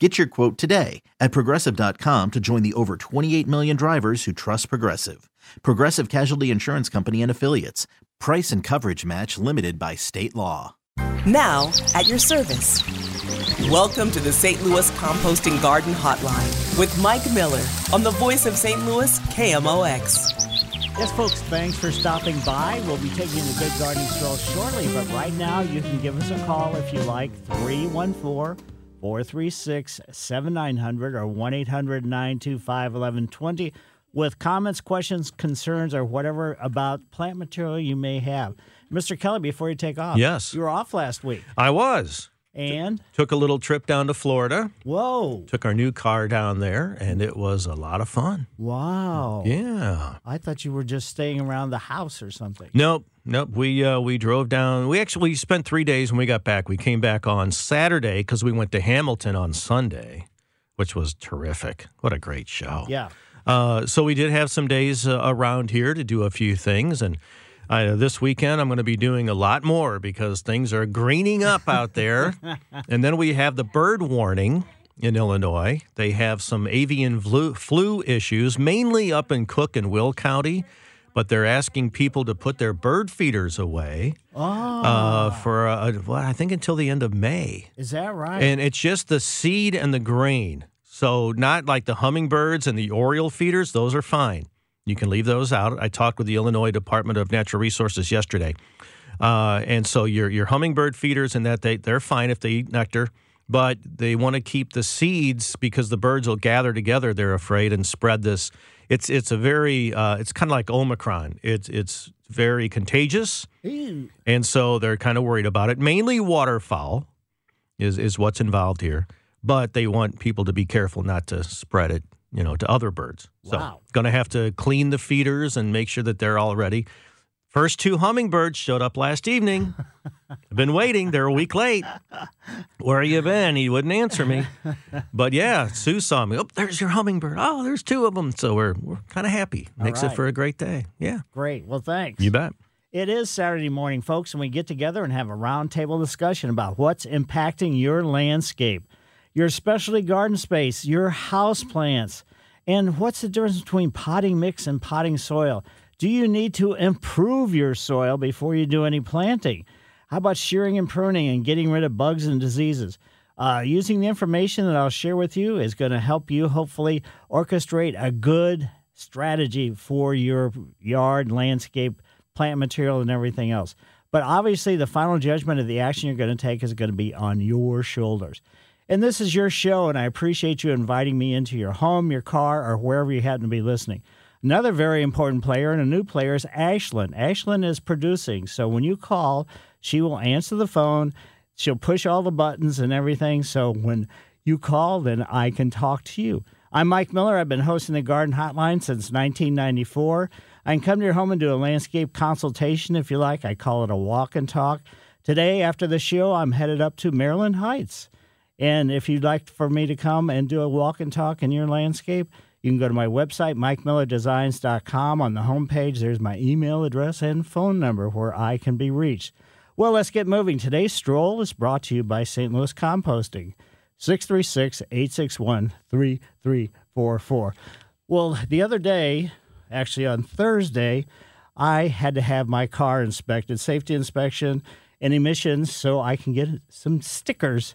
Get your quote today at progressive.com to join the over 28 million drivers who trust Progressive. Progressive Casualty Insurance Company and Affiliates. Price and coverage match limited by state law. Now, at your service. Welcome to the St. Louis Composting Garden Hotline with Mike Miller on the voice of St. Louis KMOX. Yes, folks, thanks for stopping by. We'll be taking a good gardening stroll shortly, but right now you can give us a call if you like 314- 436 7900 or 1 800 925 1120 with comments, questions, concerns, or whatever about plant material you may have. Mr. Kelly, before you take off, yes, you were off last week. I was. And took a little trip down to Florida. Whoa. Took our new car down there, and it was a lot of fun. Wow. Yeah. I thought you were just staying around the house or something. Nope. Nope. We uh, we drove down. We actually spent three days when we got back. We came back on Saturday because we went to Hamilton on Sunday, which was terrific. What a great show. Yeah. Uh, so we did have some days uh, around here to do a few things, and uh, this weekend, I'm going to be doing a lot more because things are greening up out there. and then we have the bird warning in Illinois. They have some avian flu, flu issues, mainly up in Cook and Will County, but they're asking people to put their bird feeders away oh. uh, for, uh, well, I think until the end of May. Is that right? And it's just the seed and the grain. So, not like the hummingbirds and the oriole feeders, those are fine. You can leave those out. I talked with the Illinois Department of Natural Resources yesterday. Uh, and so your your hummingbird feeders and that they they're fine if they eat nectar, but they want to keep the seeds because the birds will gather together. They're afraid and spread this. It's it's a very uh, it's kind of like Omicron. It's it's very contagious, Ew. and so they're kind of worried about it. Mainly waterfowl is is what's involved here, but they want people to be careful not to spread it you know, to other birds. So, wow. going to have to clean the feeders and make sure that they're all ready. First two hummingbirds showed up last evening. I've been waiting. They're a week late. Where have you been? He wouldn't answer me. But yeah, Sue saw me. Oh, there's your hummingbird. Oh, there's two of them. So we're we're kind of happy. Makes right. it for a great day. Yeah. Great. Well, thanks. You bet. It is Saturday morning, folks, and we get together and have a roundtable discussion about what's impacting your landscape your specialty garden space, your house plants. And what's the difference between potting mix and potting soil? Do you need to improve your soil before you do any planting? How about shearing and pruning and getting rid of bugs and diseases? Uh, using the information that I'll share with you is going to help you hopefully orchestrate a good strategy for your yard, landscape, plant material, and everything else. But obviously, the final judgment of the action you're going to take is going to be on your shoulders. And this is your show, and I appreciate you inviting me into your home, your car, or wherever you happen to be listening. Another very important player and a new player is Ashlyn. Ashlyn is producing, so when you call, she will answer the phone. She'll push all the buttons and everything. So when you call, then I can talk to you. I'm Mike Miller. I've been hosting the Garden Hotline since 1994. I can come to your home and do a landscape consultation if you like. I call it a walk and talk. Today, after the show, I'm headed up to Maryland Heights. And if you'd like for me to come and do a walk and talk in your landscape, you can go to my website, mikemillerdesigns.com. On the homepage, there's my email address and phone number where I can be reached. Well, let's get moving. Today's stroll is brought to you by St. Louis Composting, 636 861 3344. Well, the other day, actually on Thursday, I had to have my car inspected, safety inspection and emissions, so I can get some stickers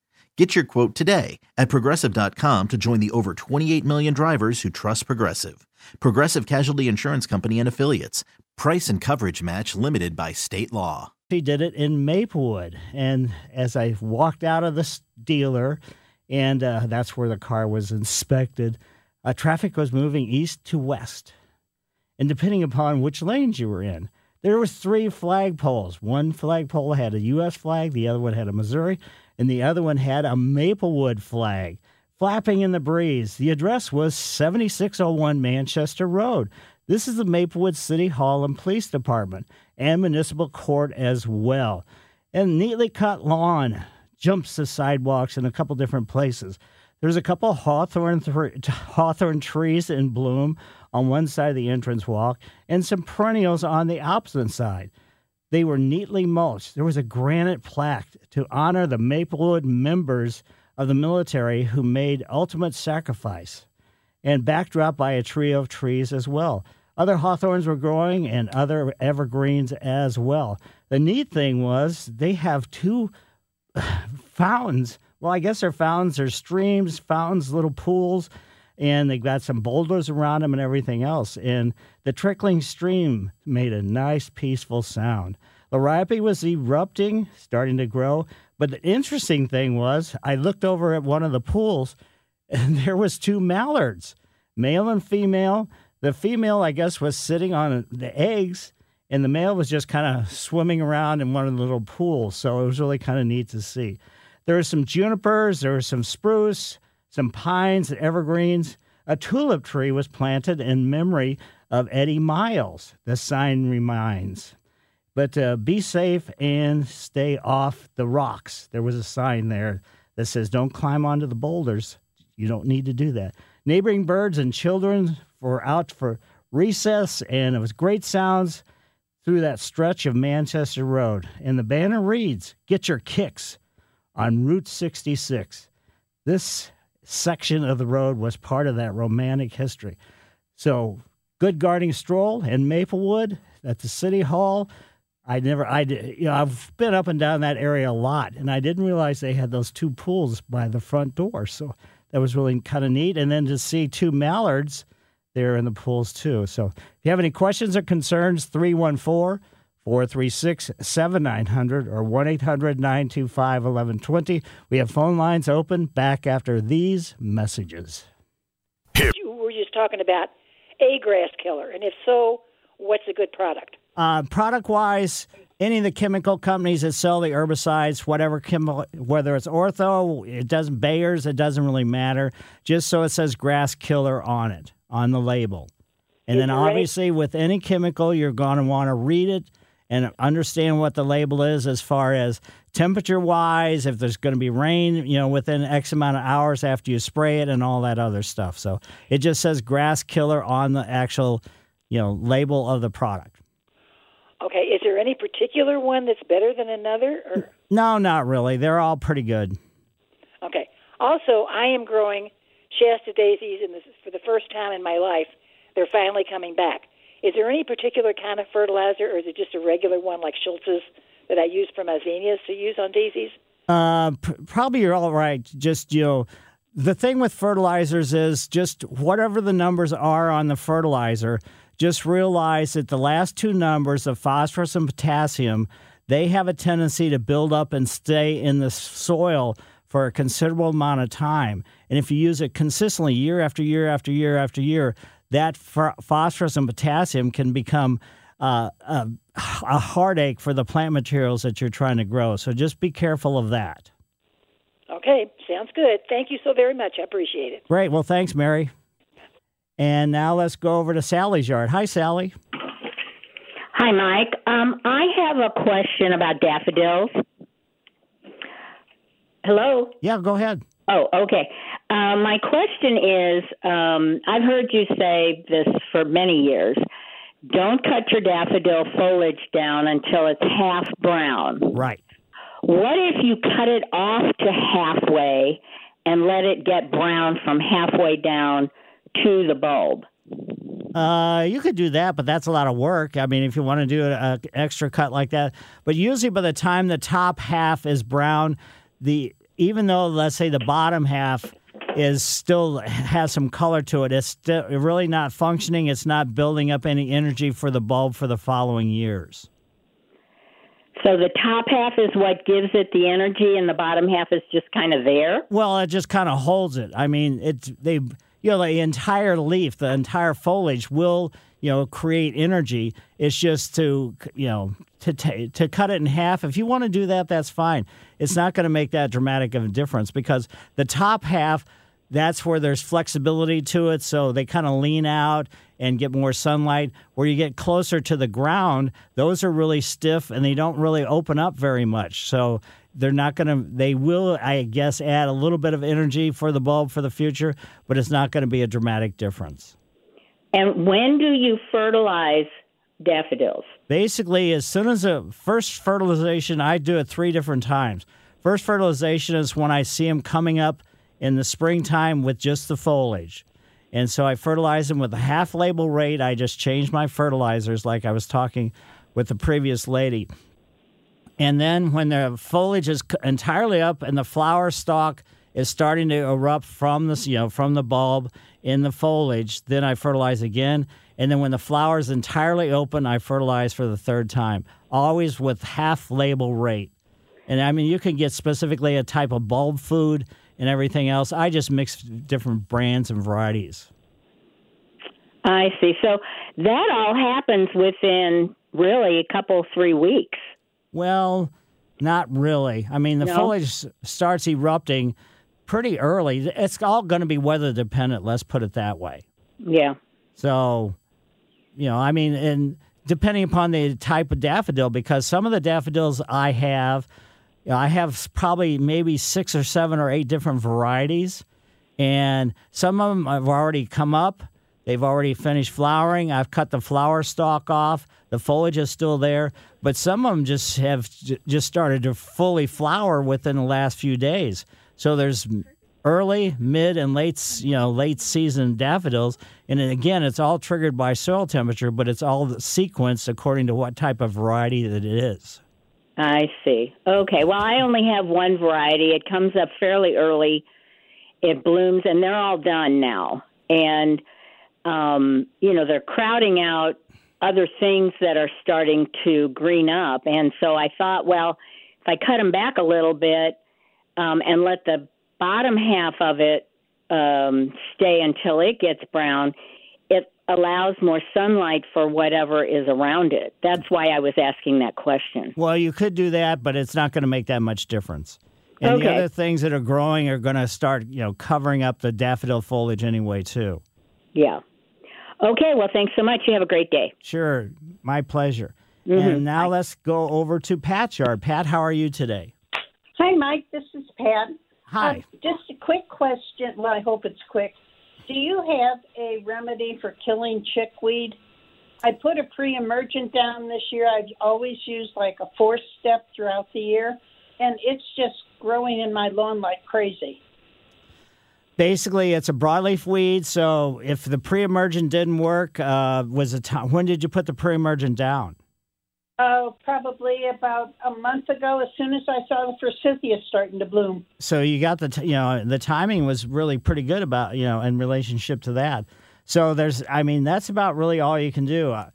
Get your quote today at progressive.com to join the over 28 million drivers who trust Progressive. Progressive Casualty Insurance Company and Affiliates. Price and coverage match limited by state law. He did it in Maplewood. And as I walked out of the dealer, and uh, that's where the car was inspected, uh, traffic was moving east to west. And depending upon which lanes you were in, there were three flagpoles. One flagpole had a U.S. flag, the other one had a Missouri, and the other one had a Maplewood flag flapping in the breeze. The address was 7601 Manchester Road. This is the Maplewood City Hall and Police Department and Municipal Court as well. And neatly cut lawn jumps the sidewalks in a couple different places. There's a couple hawthorn, th- hawthorn trees in bloom on one side of the entrance walk and some perennials on the opposite side. They were neatly mulched. There was a granite plaque to honor the Maplewood members of the military who made ultimate sacrifice, and backdrop by a trio of trees as well. Other hawthorns were growing and other evergreens as well. The neat thing was they have two fountains. Well, I guess they're fountains, they're streams, fountains, little pools, and they've got some boulders around them and everything else. And the trickling stream made a nice, peaceful sound. Liriope was erupting, starting to grow. But the interesting thing was, I looked over at one of the pools, and there was two mallards, male and female. The female, I guess, was sitting on the eggs, and the male was just kind of swimming around in one of the little pools. So it was really kind of neat to see. There were some junipers, there was some spruce, some pines and evergreens. A tulip tree was planted in memory of Eddie Miles, the sign reminds. But uh, be safe and stay off the rocks. There was a sign there that says, Don't climb onto the boulders. You don't need to do that. Neighboring birds and children were out for recess, and it was great sounds through that stretch of Manchester Road. And the banner reads, Get your kicks on Route 66. This section of the road was part of that romantic history. So, good gardening stroll in Maplewood at the City Hall. I never, I you know, I've been up and down that area a lot, and I didn't realize they had those two pools by the front door. So that was really kind of neat. And then to see two mallards there in the pools too. So if you have any questions or concerns, 314 436 7900 or 1 800 925 1120. We have phone lines open back after these messages. You were just talking about a grass killer, and if so, what's a good product? Uh, product wise, any of the chemical companies that sell the herbicides, whatever chemical, whether it's Ortho, it doesn't Bayer's, it doesn't really matter. Just so it says grass killer on it on the label, and Is then obviously with any chemical, you're going to want to read it and understand what the label is as far as temperature wise, if there's going to be rain, you know, within X amount of hours after you spray it, and all that other stuff. So it just says grass killer on the actual, you know, label of the product. Okay, is there any particular one that's better than another? Or No, not really. They're all pretty good. okay. Also, I am growing Shasta daisies, and this is for the first time in my life. They're finally coming back. Is there any particular kind of fertilizer, or is it just a regular one like Schultz's that I use for my zinnias to use on daisies? Uh, pr- probably you're all right. Just you know, the thing with fertilizers is just whatever the numbers are on the fertilizer. Just realize that the last two numbers of phosphorus and potassium, they have a tendency to build up and stay in the soil for a considerable amount of time. And if you use it consistently, year after year after year after year, that ph- phosphorus and potassium can become uh, a, a heartache for the plant materials that you're trying to grow. So just be careful of that. Okay, sounds good. Thank you so very much. I appreciate it. Great. Well, thanks, Mary. And now let's go over to Sally's yard. Hi, Sally. Hi, Mike. Um, I have a question about daffodils. Hello? Yeah, go ahead. Oh, okay. Uh, my question is um, I've heard you say this for many years. Don't cut your daffodil foliage down until it's half brown. Right. What if you cut it off to halfway and let it get brown from halfway down to the bulb? Uh, you could do that, but that's a lot of work. I mean, if you want to do an extra cut like that, but usually by the time the top half is brown, the even though let's say the bottom half is still has some color to it, it's still really not functioning. It's not building up any energy for the bulb for the following years. So the top half is what gives it the energy, and the bottom half is just kind of there. Well, it just kind of holds it. I mean, it's they, you know, the entire leaf, the entire foliage will, you know, create energy. It's just to, you know, to t- to cut it in half. If you want to do that, that's fine. It's not going to make that dramatic of a difference because the top half that's where there's flexibility to it. So they kind of lean out and get more sunlight. Where you get closer to the ground, those are really stiff and they don't really open up very much. So they're not going to, they will, I guess, add a little bit of energy for the bulb for the future, but it's not going to be a dramatic difference. And when do you fertilize daffodils? Basically, as soon as the first fertilization, I do it three different times. First fertilization is when I see them coming up in the springtime with just the foliage. And so I fertilize them with a half label rate. I just change my fertilizers like I was talking with the previous lady. And then when the foliage is entirely up and the flower stalk is starting to erupt from the you know from the bulb in the foliage, then I fertilize again. And then when the flower is entirely open, I fertilize for the third time, always with half label rate. And I mean, you can get specifically a type of bulb food and everything else. I just mix different brands and varieties. I see. So that all happens within really a couple, three weeks. Well, not really. I mean, the No? foliage starts erupting pretty early. It's all going to be weather dependent, let's put it that way. Yeah. So, you know, I mean, and depending upon the type of daffodil, because some of the daffodils I have, you know, I have probably maybe six or seven or eight different varieties, and some of them have already come up. They've already finished flowering. I've cut the flower stalk off. The foliage is still there, but some of them just have j- just started to fully flower within the last few days. So there's early, mid, and late, you know, late season daffodils. And again, it's all triggered by soil temperature, but it's all sequenced according to what type of variety that it is. I see. Okay. Well, I only have one variety. It comes up fairly early. It blooms, and they're all done now. And, um, you know, they're crowding out other things that are starting to green up. And so I thought, well, if I cut them back a little bit um, and let the bottom half of it um, stay until it gets brown, allows more sunlight for whatever is around it. That's why I was asking that question. Well, you could do that, but it's not going to make that much difference. And the other things that are growing are going to start, you know, covering up the daffodil foliage anyway, too. Yeah. Okay, well, thanks so much. You have a great day. Sure, my pleasure. Mm-hmm. And now let's go over to Pat's yard. Pat, how are you today? Hi, Mike. This is Pat. Hi. Uh, just a quick question. Well, I hope it's quick. Do you have a remedy for killing chickweed? I put a pre-emergent down this year. I've always used like a four step throughout the year, and it's just growing in my lawn like crazy. Basically, it's a broadleaf weed. So if the pre-emergent didn't work, uh, was it? When did you put the pre-emergent down? Oh, probably about a month ago. As soon as I saw the forsythia starting to bloom. So you got the, t- you know, the timing was really pretty good about, you know, in relationship to that. So there's, I mean, that's about really all you can do. Uh,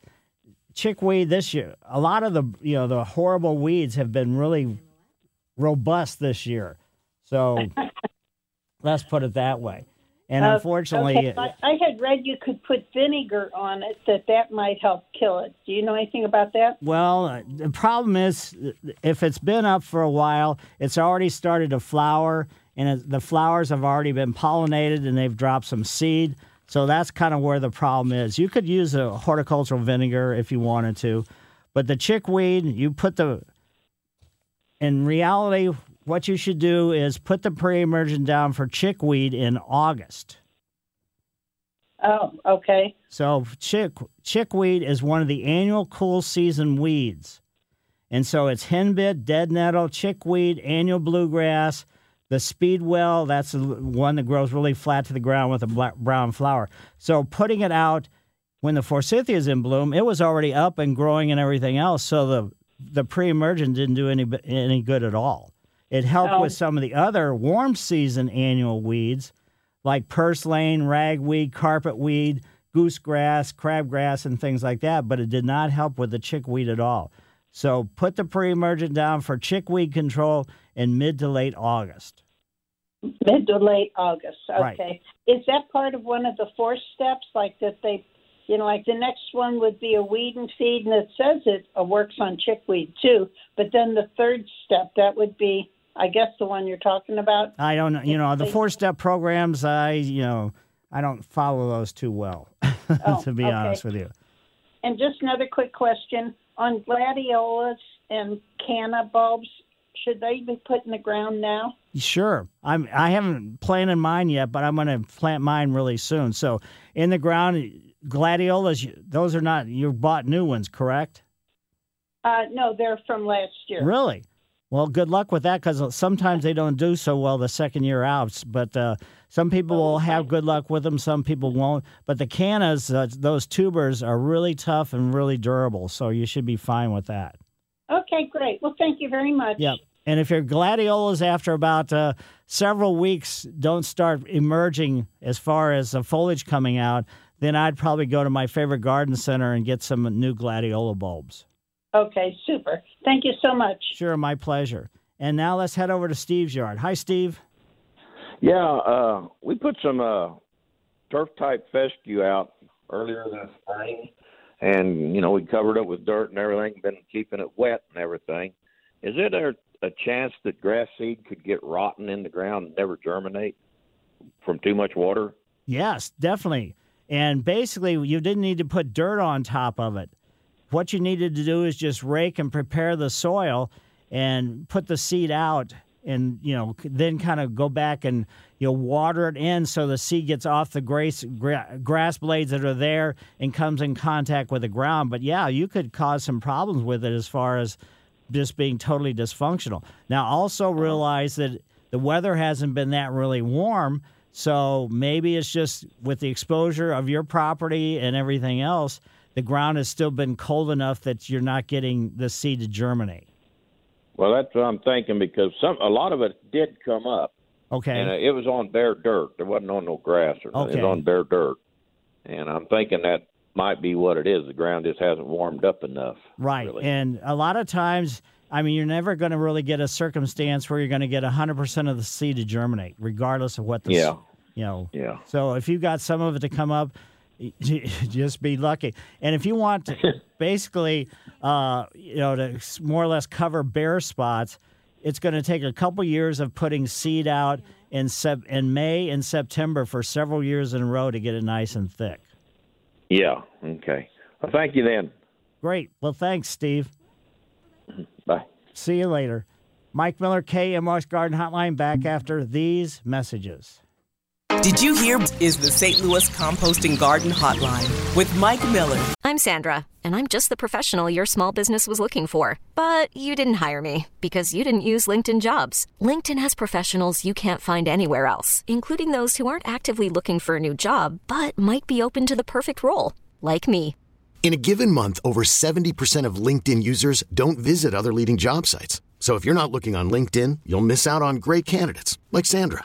chickweed this year, a lot of the, you know, the horrible weeds have been really robust this year. So let's put it that way. And Uh, unfortunately, okay. I, I had read you could put vinegar on it that that might help kill it. Do you know anything about that? Well, uh, the problem is if it's been up for a while, it's already started to flower, and it, the flowers have already been pollinated and they've dropped some seed. So that's kind of where the problem is. You could use a horticultural vinegar if you wanted to, but the chickweed, you put the. In reality, what you should do is put the pre-emergent down for chickweed in August. Oh, okay. So chick chickweed is one of the annual cool season weeds. And so it's henbit, dead nettle, chickweed, annual bluegrass, the speedwell, that's the one that grows really flat to the ground with a black, brown flower. So putting it out when the forsythia is in bloom, it was already up and growing and everything else. So the the pre-emergent didn't do any any good at all. It helped Oh. with some of the other warm season annual weeds like purslane, ragweed, carpetweed, goosegrass, crabgrass, and things like that, but it did not help with the chickweed at all. So put the pre-emergent down for chickweed control in mid to late August. Mid to late August. Okay. Right. Is that part of one of the four steps? Like that they, you know, like the next one would be a weed and feed, and it says it uh, works on chickweed too. But then the third step, that would be, I guess, the one you're talking about. I don't know, you know, the four-step programs, I, you know, I don't follow those too well, Oh, to be okay. honest with you. And just another quick question on gladiolas and canna bulbs. Should they be put in the ground now? Sure. I'm I haven't planted mine yet, but I'm going to plant mine really soon. So, in the ground gladiolas, those are not you bought new ones, correct? Uh, no, they're from last year. Really? Well, good luck with that because sometimes they don't do so well the second year out. But uh, some people will have good luck with them, some people won't. But the cannas, uh, those tubers, are really tough and really durable, so you should be fine with that. Okay, great. Well, thank you very much. Yep. And if your gladiolas after about uh, several weeks don't start emerging as far as the foliage coming out, then I'd probably go to my favorite garden center and get some new gladiola bulbs. Okay, super. Thank you so much. Sure, my pleasure. And now let's head over to Steve's yard. Hi, Steve. Yeah, uh, we put some uh, turf type fescue out earlier this spring, and you know we covered it with dirt and everything, been keeping it wet and everything. Is it a, a chance that grass seed could get rotten in the ground and never germinate from too much water? Yes, definitely. And basically, you didn't need to put dirt on top of it. What you needed to do is just rake and prepare the soil and put the seed out and you know then kind of go back and you know water it in so the seed gets off the grass gra- grass blades that are there and comes in contact with the ground. But yeah you could cause some problems with it as far as just being totally dysfunctional. Now also uh-huh. realize that the weather hasn't been that really warm so maybe it's just with the exposure of your property and everything else the ground has still been cold enough that you're not getting the seed to germinate Well, that's what I'm thinking because some a lot of it did come up, okay and uh, it was on bare dirt. There wasn't on no grass or nothing. It Okay. was on bare dirt, and I'm thinking that might be what it is. The ground just hasn't warmed up enough. Right. really. And a lot of times, I mean, you're never going to really get a circumstance where you're going to get 100% of the seed to germinate, regardless of what the, Yeah. you know. Yeah. So if you've got some of it to come up, just be lucky. And if you want to basically, uh, you know, to more or less cover bare spots, it's going to take a couple years of putting seed out in sep- in May and September for several years in a row to get it nice and thick. Yeah. Okay. Well, thank you then. Great. Well, thanks, Steve. Bye. See you later. Mike Miller, KMOX Garden Hotline, back after these messages. Did you hear is the St. Louis Composting Garden Hotline with Mike Miller. I'm Sandra, and I'm just the professional your small business was looking for. But you didn't hire me because you didn't use LinkedIn jobs. LinkedIn has professionals you can't find anywhere else, including those who aren't actively looking for a new job but might be open to the perfect role, like me. In a given month, over 70% of LinkedIn users don't visit other leading job sites. So if you're not looking on LinkedIn, you'll miss out on great candidates like Sandra.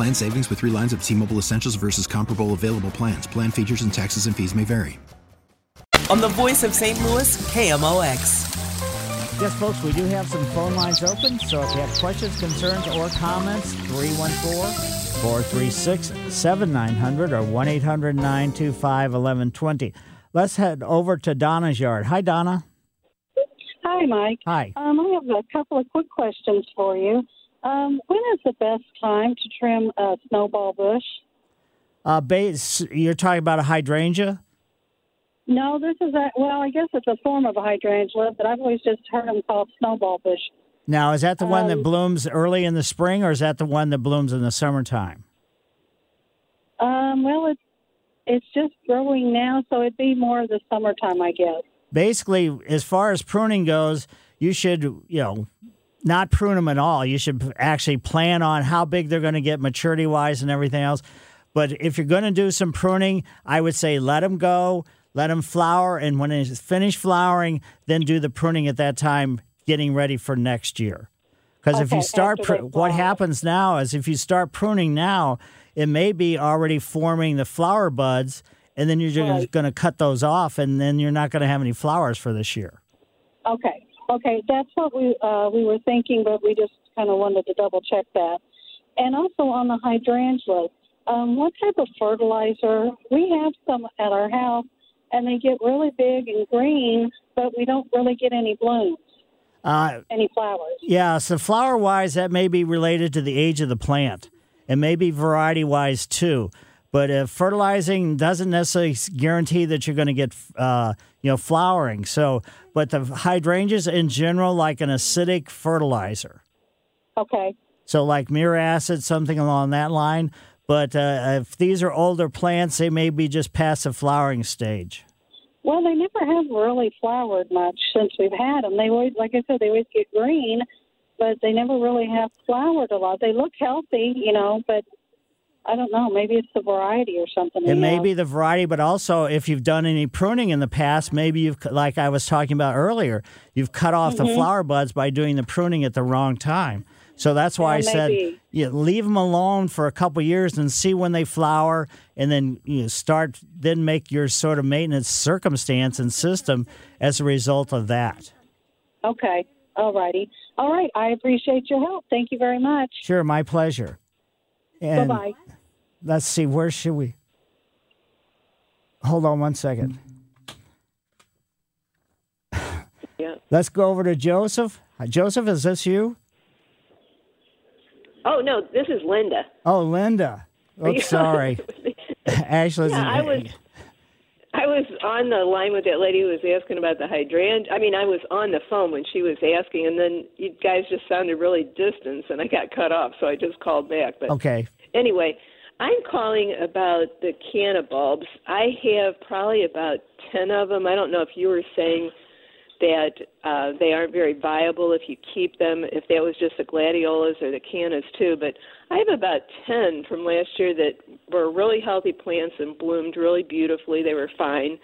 Plan savings with 3 lines of T-Mobile Essentials versus comparable available plans. Plan features and taxes and fees may vary. On the voice of St. Louis, KMOX. Yes, folks, we do have some phone lines open. So if you have questions, concerns, or comments, 314 436 7900 or 1 800 925 1120. Let's head over to Donna's yard. Hi, Donna. Hi, Mike. Hi. Um, I have a couple of quick questions for you. Um, when is the best time to trim a snowball bush? Uh, base, you're talking about a hydrangea? No, this is a well. I guess it's a form of a hydrangea, but I've always just heard them called snowball bush. Now, is that the one that Um, blooms early in the spring, or is that the one that blooms in the summertime? Um, well, it's it's just growing now, so it'd be more of the summertime, I guess. Basically, as far as pruning goes, you should, you know, not prune them at all. You should actually plan on how big they're going to get maturity wise and everything else. But if you're going to do some pruning, I would say let them go, let them flower, and when it's finished flowering, then do the pruning at that time, getting ready for next year. Because if you start, pr- what happens now is if you start pruning now, it may be already forming the flower buds, and then you're just Right. going to cut those off, and then you're not going to have any flowers for this year. Okay, okay, that's what we uh, we were thinking, but we just kind of wanted to double check that. And also on the hydrangea, um, what type of fertilizer? We have some at our house, and they get really big and green, but we don't really get any blooms, Uh, any flowers. yeah, so flower wise, that may be related to the age of the plant, and maybe variety wise too. But if fertilizing doesn't necessarily guarantee that you're going to get, uh, you know, flowering. So, but the hydrangeas in general, like an acidic fertilizer. Okay. So, like Miracid, something along that line. But uh, if these are older plants, they may be just past the flowering stage. Well, they never have really flowered much since we've had them. They always, like I said, they always get green, but they never really have flowered a lot. They look healthy, you know, but I don't know. Maybe it's the variety or something. It may know. be the variety, but also if you've done any pruning in the past, maybe you've, like I was talking about earlier, you've cut off the Mhm. flower buds by doing the pruning at the wrong time. So that's why I said you leave them alone for a couple years and see when they flower, and then you know, start then make your sort of maintenance circumstance and system as a result of that. Okay. All righty. All right. I appreciate your help. Thank you very much. Sure, my pleasure. Bye And bye. let's see, where should we? Hold on one second. Yeah. Let's go over to Joseph. Joseph, is this you? Oh no, this is Linda. Oh, Linda. Oops, sorry. Actually, Yeah, I was. I was on the line with that lady who was asking about the hydrangea. I mean, I was on the phone when she was asking, and then you guys just sounded really distant, and I got cut off, so I just called back. But okay. anyway, I'm calling about the canna bulbs. I have probably about ten of them. I don't know if you were saying that uh, they aren't very viable if you keep them. If that was just the gladiolas or the cannas too, but I have about ten from last year that were really healthy plants and bloomed really beautifully. They were fine.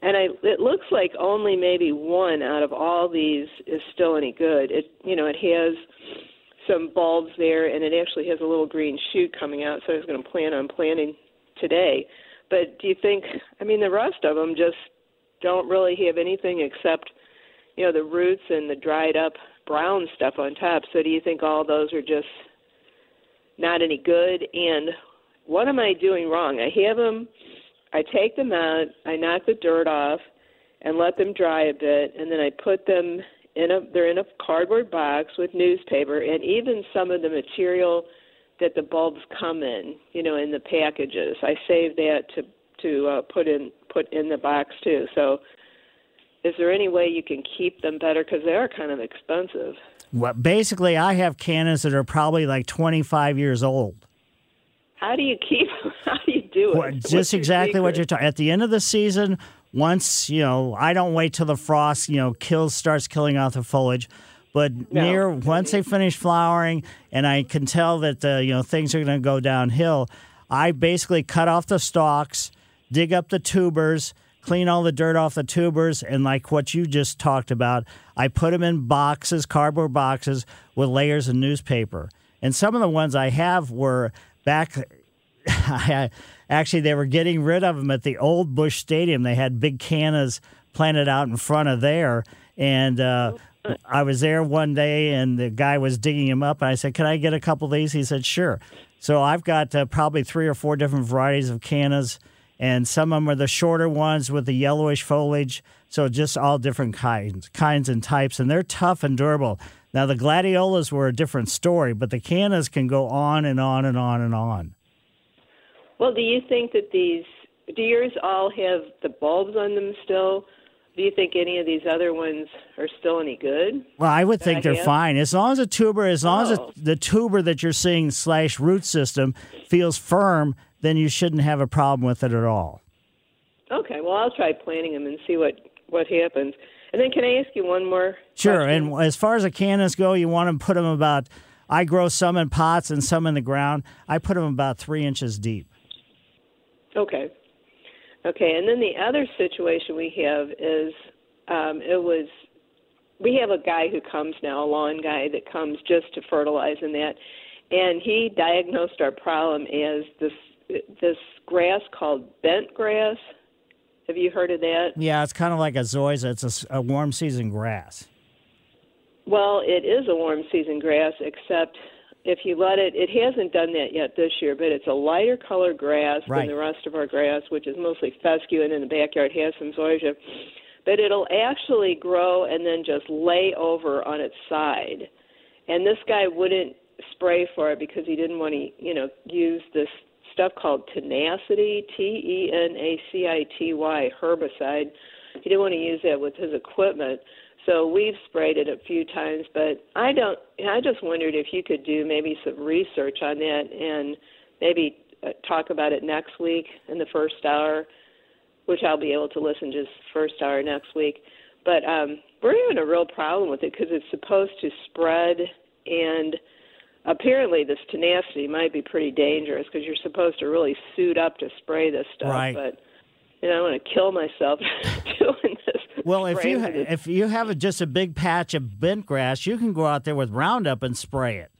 And I, it looks like only maybe one out of all these is still any good. It, you know, it has some bulbs there, and it actually has a little green shoot coming out. So I was going to plan on planting today. But do you think? I mean, the rest of them just don't really have anything except, you know, the roots and the dried up brown stuff on top. So do you think all those are just not any good? And what am I doing wrong? I have them. I take them out. I knock the dirt off and let them dry a bit, and then I put them in a they're in a cardboard box with newspaper and even some of the material that the bulbs come in, you know, in the packages. I save that to to uh, put in put in the box too. So is there any way you can keep them better because they are kind of expensive? Well, basically, I have cannas that are probably like 25 years old. How do you keep how do you do it? Well, just exactly what you're talking. At the end of the season, once you know, I don't wait till the frost, you know, kills starts killing off the foliage. But near once they finish flowering, and I can tell that uh, you know things are going to go downhill, I basically cut off the stalks, dig up the tubers, clean all the dirt off the tubers, and like what you just talked about, I put them in boxes, cardboard boxes with layers of newspaper. And some of the ones I have were back. Actually, they were getting rid of them at the old Busch Stadium. They had big cannas planted out in front of there, and. Uh, I was there one day and the guy was digging him up, and I said, Can I get a couple of these? He said, Sure. So I've got uh, probably three or four different varieties of cannas, and some of them are the shorter ones with the yellowish foliage. So just all different kinds, kinds and types, and they're tough and durable. Now the gladiolas were a different story, but the cannas can go on and on and on and on. Well, do you think that these do yours all have the bulbs on them still? Do you think any of these other ones are still any good? Well, I would think I they're have? fine as long as the tuber, as long as Oh. it, the tuber that you're seeing slash root system feels firm, then you shouldn't have a problem with it at all. Okay, well, I'll try planting them and see what what happens. And then, can I ask you one more? Sure. And as far as the cannas go, you want to put them about. I grow some in pots and some in the ground. I put them about three inches deep. Okay. Okay, and then the other situation we have is um, it was we have a guy who comes now, a lawn guy that comes just to fertilize and that, and he diagnosed our problem as this this grass called bent grass. Have you heard of that? Yeah, it's kind of like a zoysia. It's a warm season grass. Well, it is a warm season grass, except if you let it, it hasn't done that yet this year, but it's a lighter colored grass Right. than the rest of our grass, which is mostly fescue and in the backyard has some zoysia. But it'll actually grow and then just lay over on its side. And this guy wouldn't spray for it because he didn't want to, you know, use this stuff called tenacity, T E N A C I T Y herbicide. He didn't want to use that with his equipment. So we've sprayed it a few times, but I don't. I just wondered if you could do maybe some research on that and maybe uh, talk about it next week in the first hour, which I'll be able to listen just first hour next week. But um, we're having a real problem with it because it's supposed to spread, and apparently this tenacity might be pretty dangerous because you're supposed to really suit up to spray this stuff. Right. But you know, I want to kill myself doing this. Well, if you if you have a, just a big patch of bent grass, you can go out there with Roundup and spray it.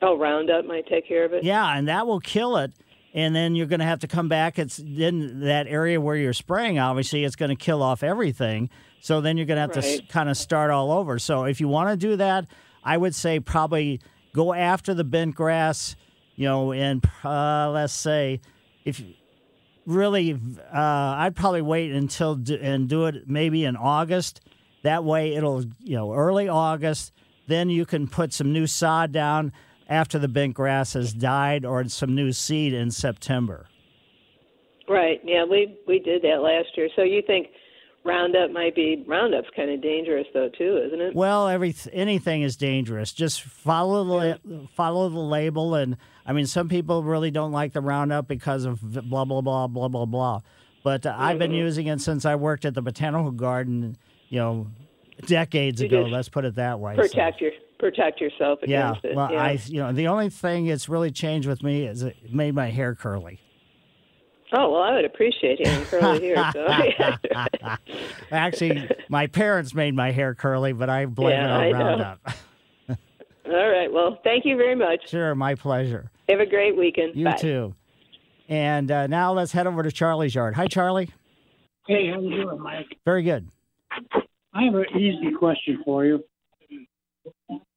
Oh, Roundup might take care of it. Yeah, and that will kill it. And then you're going to have to come back. It's in that area where you're spraying. Obviously, it's going to kill off everything. So then you're going to have to kind of start all over. So if you want to do that, I would say probably go after the bent grass. You know, and uh, let's say if really, uh, I'd probably wait until do, and do it maybe in August. That way, it'll you know early August. Then you can put some new sod down after the bent grass has died, or some new seed in September. Right. Yeah, we we did that last year. So you think Roundup might be Roundup's kind of dangerous though too, isn't it? Well, every anything is dangerous. Just follow the la- follow the label, and I mean, some people really don't like the Roundup because of blah blah blah blah blah blah. But uh, I've been using it since I worked at the botanical garden, you know, decades You ago. Let's put it that way. So, Protect your protect yourself yeah. it. Well, yeah. I you know the only thing that's really changed with me is it made my hair curly. Oh well, I would appreciate having curly hair. So. Actually, my parents made my hair curly, but I blame Yeah, it on I know. Roundup. All right. Well, thank you very much. Sure, my pleasure. Have a great weekend. You Bye. too. And uh, now let's head over to Charlie's yard. Hi, Charlie. Hey, how are you doing, Mike? Very good. I have an easy question for you.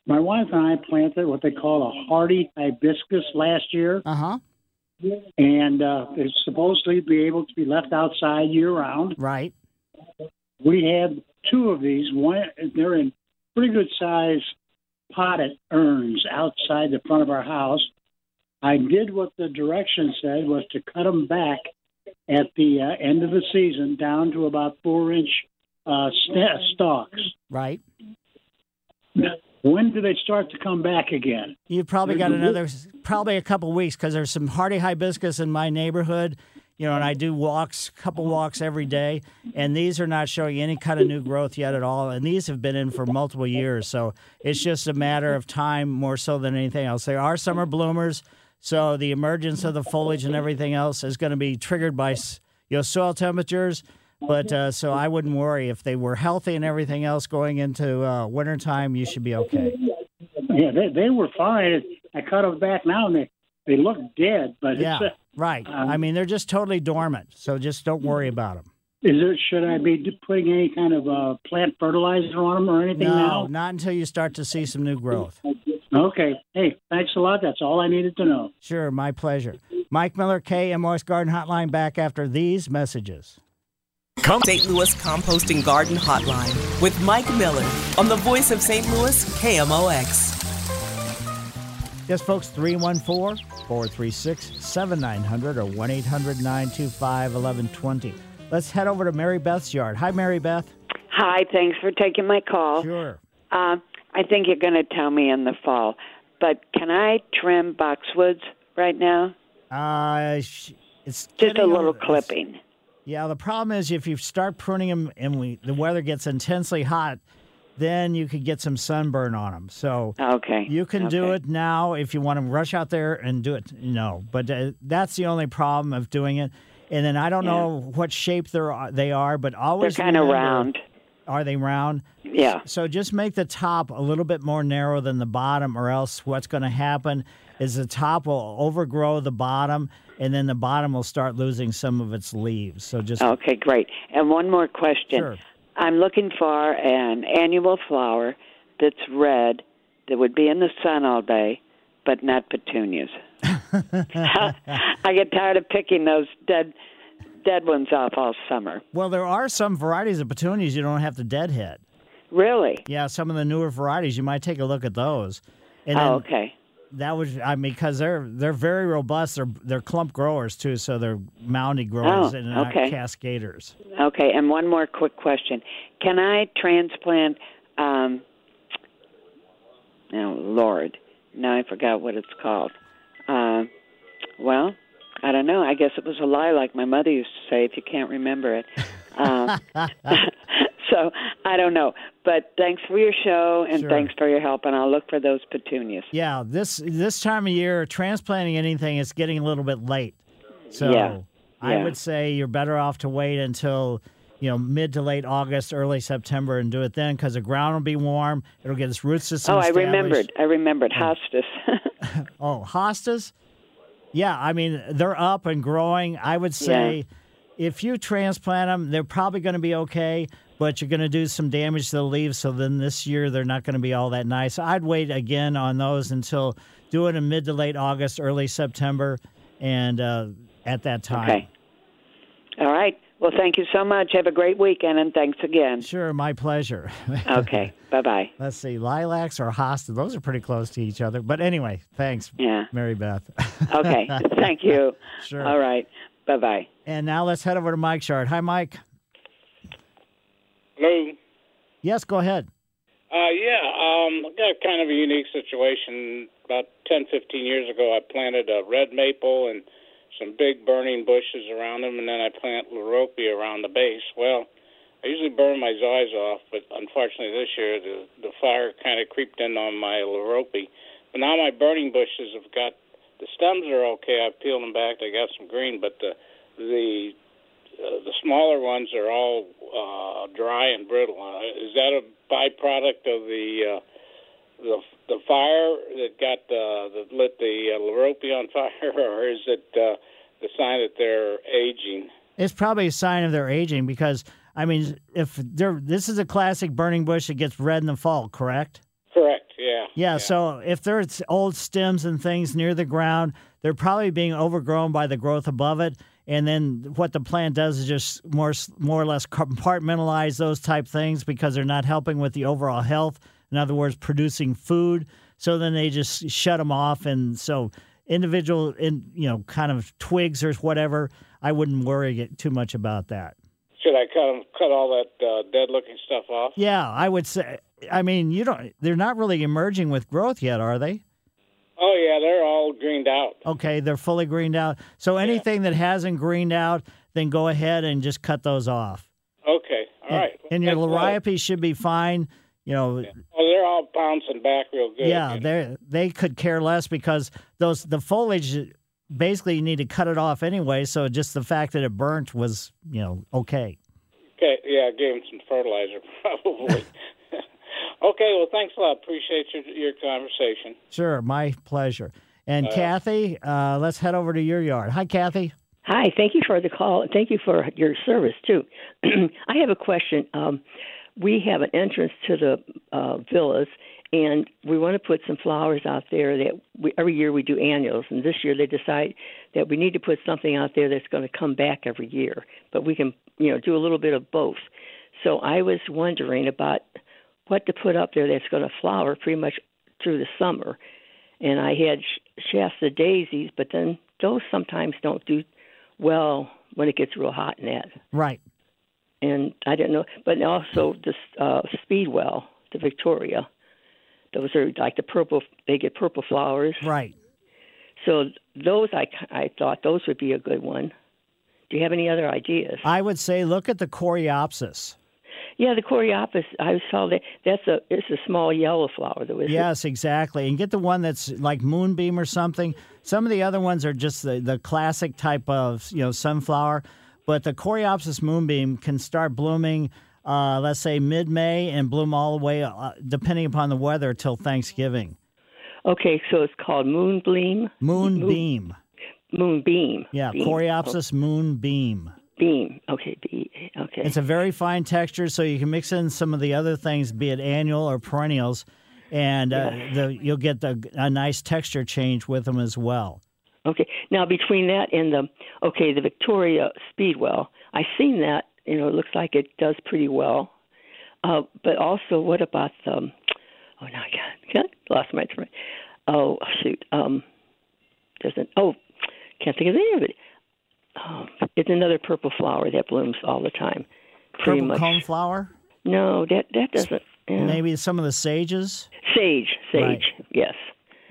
My wife and I planted what they call a hardy hibiscus last year. Uh huh. And uh, it's supposed to be able to be left outside year round. Right. We had two of these. One, they're in pretty good size potted urns outside the front of our house. I did what the direction said was to cut them back at the uh, end of the season down to about four inch uh, st- stalks. Right. When do they start to come back again? You've probably got another, probably a couple weeks because there's some hardy hibiscus in my neighborhood. you know, and I do walks, couple walks every day, and these are not showing any kind of new growth yet at all. And these have been in for multiple years, so it's just a matter of time more so than anything else. They are summer bloomers, so the emergence of the foliage and everything else is going to be triggered by you know soil temperatures. But uh, so I wouldn't worry if they were healthy and everything else going into uh, wintertime. You should be okay. Yeah, they they were fine. I cut them back now, and they they look dead. But Yeah, it's, uh, right. um, I mean, they're just totally dormant. So just don't worry about them. is it should I be putting any kind of uh, plant fertilizer on them or anything now? No, now? not until you start to see some new growth. Okay. Hey, thanks a lot. That's all I needed to know. Sure, my pleasure. Mike Miller, KMOX Garden Hotline, back after these messages. St. Louis Composting Garden Hotline with Mike Miller on the voice of St. Louis, KMOX. Yes, folks, 314 436 7900 or 1 800 925 1120. Let's head over to Mary Beth's yard. Hi, Mary Beth. Hi, thanks for taking my call. Sure. Uh, I think you're going to tell me in the fall, but can I trim boxwoods right now? Uh, sh- it's Just a little it's- clipping. Yeah, the problem is if you start pruning them and we, the weather gets intensely hot, then you could get some sunburn on them. So Okay. you can do it now if you want to rush out there and do it. No, but uh, that's the only problem of doing it. And then I don't know what shape they're they are, but always They're kinda remember- round. Are they round? Yeah. So just make the top a little bit more narrow than the bottom, or else what's going to happen is the top will overgrow the bottom, and then the bottom will start losing some of its leaves. So just Okay, great. And one more question. Sure. I'm looking for an annual flower that's red that would be in the sun all day, but not petunias. I get tired of picking those dead dead ones off all summer. Well, there are some varieties of petunias you don't have to deadhead. Really? Yeah, some of the newer varieties you might take a look at those. And oh, okay. That was I mean because they're they're very robust. They're they're clump growers too, so they're moundy growers Oh, and not okay. cascaders. Okay, and one more quick question. Can I transplant um oh Lord. Now I forgot what it's called. Uh, well, I don't know. I guess it was a lie like my mother used to say if you can't remember it. Um, so I don't know. But thanks for your show and Sure. thanks for your help and I'll look for those petunias. Yeah, this this time of year, transplanting anything is getting a little bit late. So Yeah, I yeah. would say you're better off to wait until you know mid to late August, early September, and do it then because the ground will be warm. It'll get its root system. Oh, I remembered. I remembered hostas. Oh, hostas? Yeah, I mean, they're up and growing. I would say if you transplant them, they're probably going to be okay, but you're going to do some damage to the leaves. So then this year, they're not going to be all that nice. I'd wait again on those until do it in mid to late August, early September, and uh, at that time. Okay. All right. Well, thank you so much. Have a great weekend, and thanks again. Sure, my pleasure. Okay. Bye bye. Let's see, lilacs or hosta. Those are pretty close to each other. But anyway, thanks, Yeah. Mary Beth. Okay. Thank you. Sure. All right. Bye bye. And now let's head over to Mike Shard. Hi, Mike. Hello. Yes, go ahead. Uh, yeah, um, I got kind of a unique situation. About 10, 15 years ago, I planted a red maple and some big burning bushes around them, and then I plant liriope around the base. Well, I usually burn my eyes off, but unfortunately this year the the fire kind of creeped in on my liriope. But now my burning bushes have got the stems are okay. I've peeled them back. They got some green, but the the uh, the smaller ones are all uh, dry and brittle. Uh, is that a byproduct of the uh, the the fire that got uh, that lit the uh, liriope on fire, or is it uh, the sign that they're aging? It's probably a sign of their aging because I mean, if they're this is a classic burning bush that gets red in the fall, correct? Correct. Yeah. Yeah, so if there's old stems and things near the ground, they're probably being overgrown by the growth above it. And then what the plant does is just more more or less compartmentalize those type things because they're not helping with the overall health. In other words, producing food. So then they just shut them off, and so individual, in you know, kind of twigs or whatever. I wouldn't worry too much about that. Should I cut cut all that uh, dead looking stuff off? Yeah, I would say. I mean, you don't. They're not really emerging with growth yet, are they? Oh yeah, they're all greened out. Okay, they're fully greened out. So anything that hasn't greened out, then go ahead and just cut those off. Okay, all right. And your Thanks a lot. liriope should be fine. You know, Oh, they're all bouncing back real good. yeah, they they could care less because those the foliage basically you need to cut it off anyway. So just the fact that it burnt was you know okay. Okay, yeah, I gave them some fertilizer probably. okay, well, thanks a lot. Appreciate your your conversation. Sure, my pleasure. And Uh, Kathy, uh, let's head over to your yard. Hi, Kathy. Hi, thank you for the call. Thank you for your service too. I have a question. Um, we have an entrance to the uh, villas, and we want to put some flowers out there. That we, every year we do annuals, and this year they decide that we need to put something out there that's going to come back every year. But we can, you know, do a little bit of both. So I was wondering about what to put up there that's going to flower pretty much through the summer. And I had sh- Shasta daisies, but then those sometimes don't do well when it gets real hot and that. Right. And I didn't know, but also the uh, Speedwell, the Victoria. Those are like the purple. They get purple flowers. Right. So those, I I thought those would be a good one. Do you have any other ideas? I would say look at the coreopsis. Yeah, the coreopsis. I saw that. That's a it's a small yellow flower, though. Yes, exactly. And get the one that's like moonbeam or something. Some of the other ones are just the, the classic type of you know sunflower, but the Coreopsis moonbeam can start blooming. Uh, let's say mid-May and bloom all the way, uh, depending upon the weather, till Thanksgiving. Okay, so it's called moonbeam. Moonbeam. Moonbeam. Yeah, Beam. Coreopsis moonbeam. Beam. Okay. Be, okay. It's a very fine texture, so you can mix in some of the other things, be it annual or perennials, and uh, the, you'll get the, a nice texture change with them as well. Okay. Now between that and the okay, the Victoria Speedwell, I've seen that. You know, it looks like it does pretty well. Uh, but also, what about the? Um, oh, no, I got, lost my train. Oh shoot. Um, doesn't. Oh, can't think of name of it. Um, it's another purple flower that blooms all the time. Pretty Purple much. coneflower? No, that that doesn't. yeah. Maybe some of the sages? Sage, sage, Right. yes.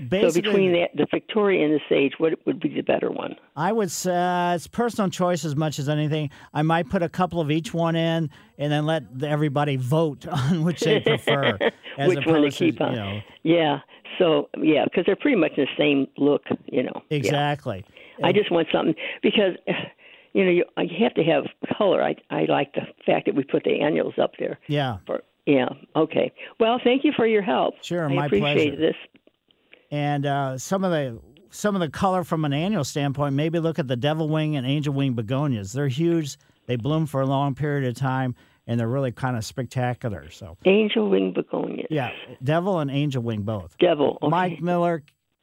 Basically- so between that, the Victoria and the sage, what would be the better one? I would say uh, it's personal choice as much as anything. I might put a couple of each one in and then let everybody vote on which they prefer. as Which one to keep on? You know, Yeah. So yeah, because they're pretty much the same look, you know. Yeah. exactly. I just want something because you know you, you have to have color. I I like the fact that we put the annuals up there. Yeah. For, yeah. Okay. Well, thank you for your help. Sure, I my appreciate pleasure. this. And uh, some of the some of the color from an annual standpoint, maybe look at the devil wing and angel wing begonias. They're huge. They bloom for a long period of time, and they're really kind of spectacular. So Angel wing begonias. yeah, devil and angel wing both. Devil. Okay. Mike Miller,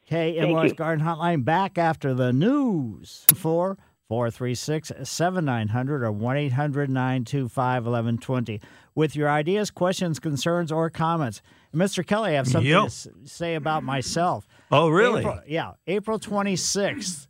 KMOX. Garden Hotline, back after the news. Four four three six seven nine hundred or one 1120 with your ideas, questions, concerns, or comments. Mr. Kelly, I have something Yep. to say about myself. Oh, really? April- yeah, April twenty sixth,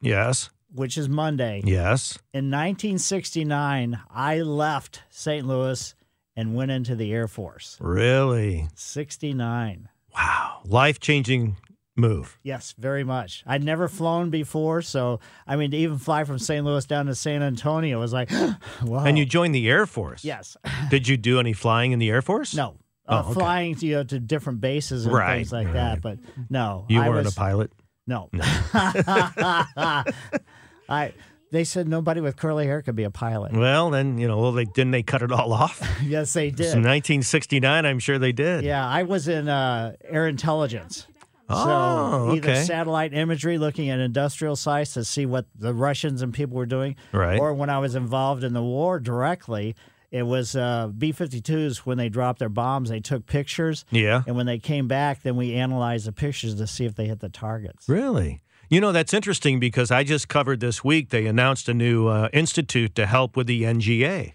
Yes. which is Monday. Yes. In 1969, I left St. Louis and went into the Air Force. Really? 69. Wow. Life changing move. Yes, very much. I'd never flown before, so I mean, to even fly from St. Louis down to San Antonio was like, wow. And you joined the Air Force. Yes. Did you do any flying in the Air Force? No. Oh, Uh, okay. Flying to, you know, to different bases and Right, things like that, but no. You I weren't was- a pilot? No. I. They said nobody with curly hair could be a pilot. Well, then, you know, well, they didn't they cut it all off? yes, they did. In did. 1969, I'm sure they did. Yeah, I was in uh, air intelligence. Oh, so either okay. satellite imagery looking at industrial sites to see what the Russians and people were doing, Right. or when I was involved in the war directly, it was uh, B 52s when they dropped their bombs, they took pictures. Yeah. And when they came back, then we analyzed the pictures to see if they hit the targets. Really? You know, that's interesting because I just covered this week, they announced a new uh, institute to help with the NGA.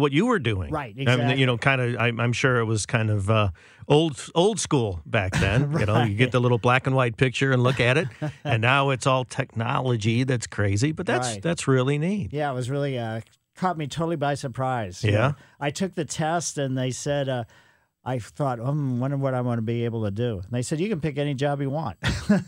What you were doing, Right, I mean, you know, kind of. I'm, I'm sure it was kind of uh, old old school back then. You know, you get the little black and white picture and look at it, and now it's all technology. That's crazy, but that's Right. that's really neat. Yeah, it was really uh, caught me totally by surprise. you Yeah? know. I took the test and they said, uh, I thought, um, wonder what I want to be able to do. And they said, you can pick any job you want.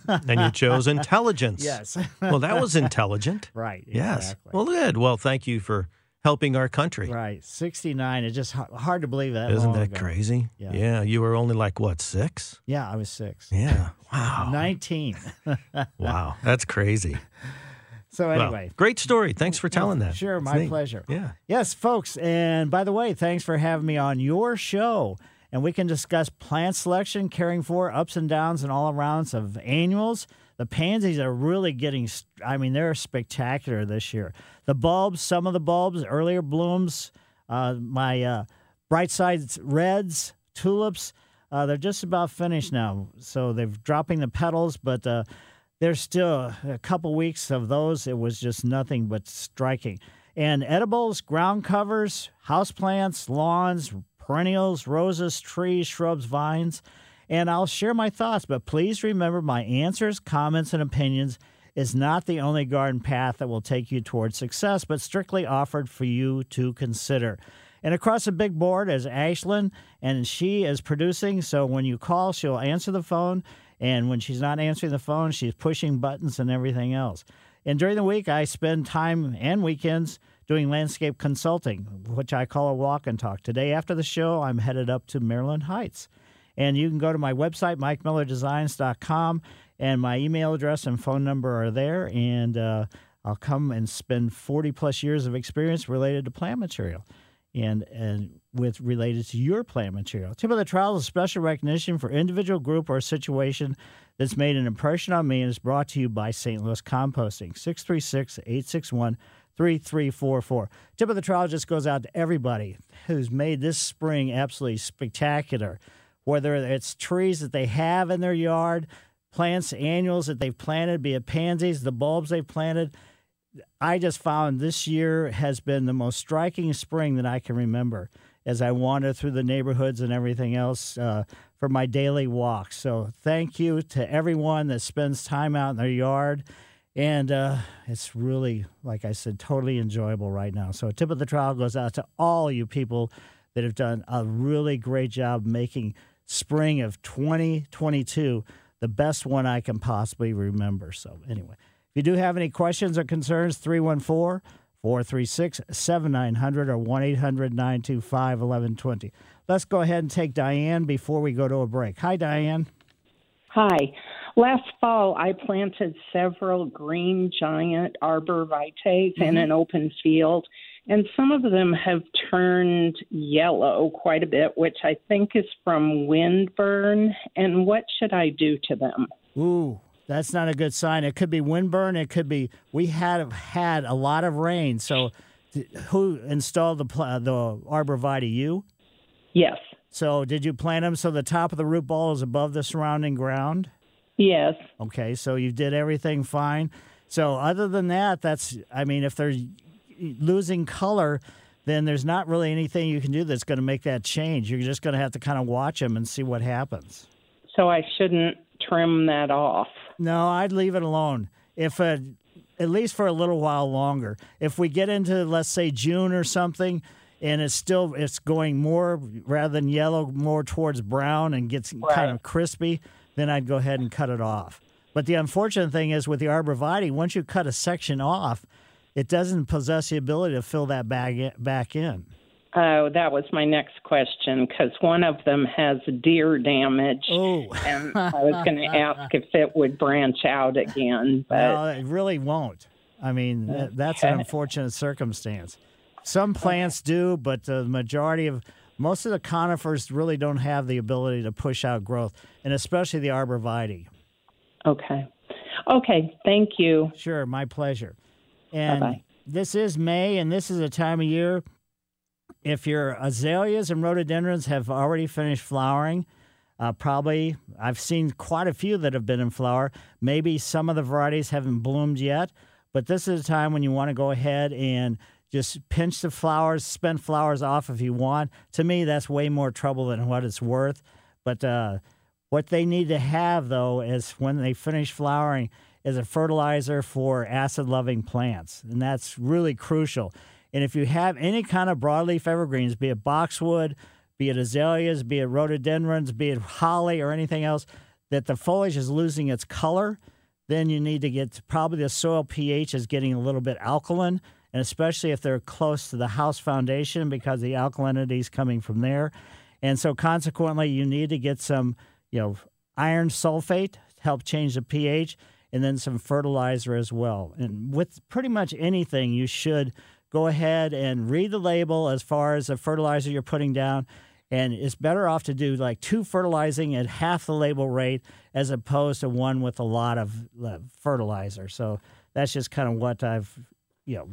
And you chose intelligence. Yes. well, that was intelligent. Right. Yes. Well, good. Well, thank you for helping our country. Right. 69. It's just hard to believe that. Isn't that ago. crazy? Yeah. yeah. You were only like what six? Yeah, I was six. Yeah. Wow. 19. Wow. That's crazy. So Well, anyway. great story. Thanks for telling that. Sure, It's my neat. pleasure. Yeah. Yes, folks. And by the way, thanks for having me on your show. And we can discuss plant selection, caring for ups and downs and all arounds of annuals. The pansies are really getting, I mean, they're spectacular this year. The bulbs, some of the bulbs, earlier blooms, uh, my uh, bright sides reds, tulips, uh, they're just about finished now. So they're dropping the petals, but uh, there's still a couple weeks of those. It was just nothing but striking. And edibles, ground covers, houseplants, lawns, perennials, roses, trees, shrubs, vines. And I'll share my thoughts, but please remember my answers, comments, and opinions is not the only garden path that will take you towards success, but strictly offered for you to consider. And across the big board is Ashlyn, and she is producing. So when you call, she'll answer the phone. And when she's not answering the phone, she's pushing buttons and everything else. And during the week, I spend time and weekends doing landscape consulting, which I call a walk and talk. Today, after the show, I'm headed up to Maryland Heights. And you can go to my website, mikemillerdesigns.com, and my email address and phone number are there. And uh, I'll come and spend 40 plus years of experience related to plant material and, and with related to your plant material. Tip of the Trowel is special recognition for individual, group, or situation that's made an impression on me and is brought to you by St. Louis Composting, 636 861 3344. Tip of the Trowel just goes out to everybody who's made this spring absolutely spectacular whether it's trees that they have in their yard, plants, annuals that they've planted, be it pansies, the bulbs they've planted. I just found this year has been the most striking spring that I can remember as I wander through the neighborhoods and everything else uh, for my daily walk. So thank you to everyone that spends time out in their yard. And uh, it's really, like I said, totally enjoyable right now. So a tip of the trowel goes out to all you people that have done a really great job making spring of 2022 the best one I can possibly remember. So, anyway, if you do have any questions or concerns, 314 436 7900 or 1 800 925 1120. Let's go ahead and take Diane before we go to a break. Hi, Diane. Hi. Last fall, I planted several green giant arbor vitae in mm-hmm. an open field, and some of them have turned yellow quite a bit, which I think is from wind burn. And what should I do to them? Ooh, that's not a good sign. It could be windburn. It could be we had had a lot of rain. So, who installed the the arborvitae? You. Yes. So, did you plant them so the top of the root ball is above the surrounding ground? Yes. Okay, so you did everything fine. So, other than that, that's I mean, if they're losing color, then there's not really anything you can do that's going to make that change. You're just going to have to kind of watch them and see what happens. So I shouldn't trim that off. No, I'd leave it alone. If uh at least for a little while longer. If we get into let's say June or something, and it's still it's going more rather than yellow, more towards brown and gets kind of crispy, then I'd go ahead and cut it off. But the unfortunate thing is with the arborvitae, once you cut a section off, it doesn't possess the ability to fill that bag back in. Oh, that was my next question because one of them has deer damage. Oh. and I was going to ask if it would branch out again, but No, it really won't. I mean, that- that's an unfortunate circumstance. Some plants do, but the majority of most of the conifers really don't have the ability to push out growth, and especially the arborvitae. Okay. Okay, thank you. Sure, my pleasure. And Bye-bye. this is May, and this is a time of year. If your azaleas and rhododendrons have already finished flowering, uh, probably I've seen quite a few that have been in flower. Maybe some of the varieties haven't bloomed yet, but this is a time when you want to go ahead and just pinch the flowers, spend flowers off if you want. To me, that's way more trouble than what it's worth. But uh, what they need to have, though, is when they finish flowering, is a fertilizer for acid loving plants. And that's really crucial. And if you have any kind of broadleaf evergreens, be it boxwood, be it azaleas, be it rhododendrons, be it holly or anything else, that the foliage is losing its color, then you need to get probably the soil pH is getting a little bit alkaline, and especially if they're close to the house foundation because the alkalinity is coming from there. And so consequently, you need to get some, you know, iron sulfate help change the pH and then some fertilizer as well. And with pretty much anything, you should go ahead and read the label as far as the fertilizer you're putting down. And it's better off to do like two fertilizing at half the label rate as opposed to one with a lot of uh, fertilizer. So that's just kind of what I've, you know,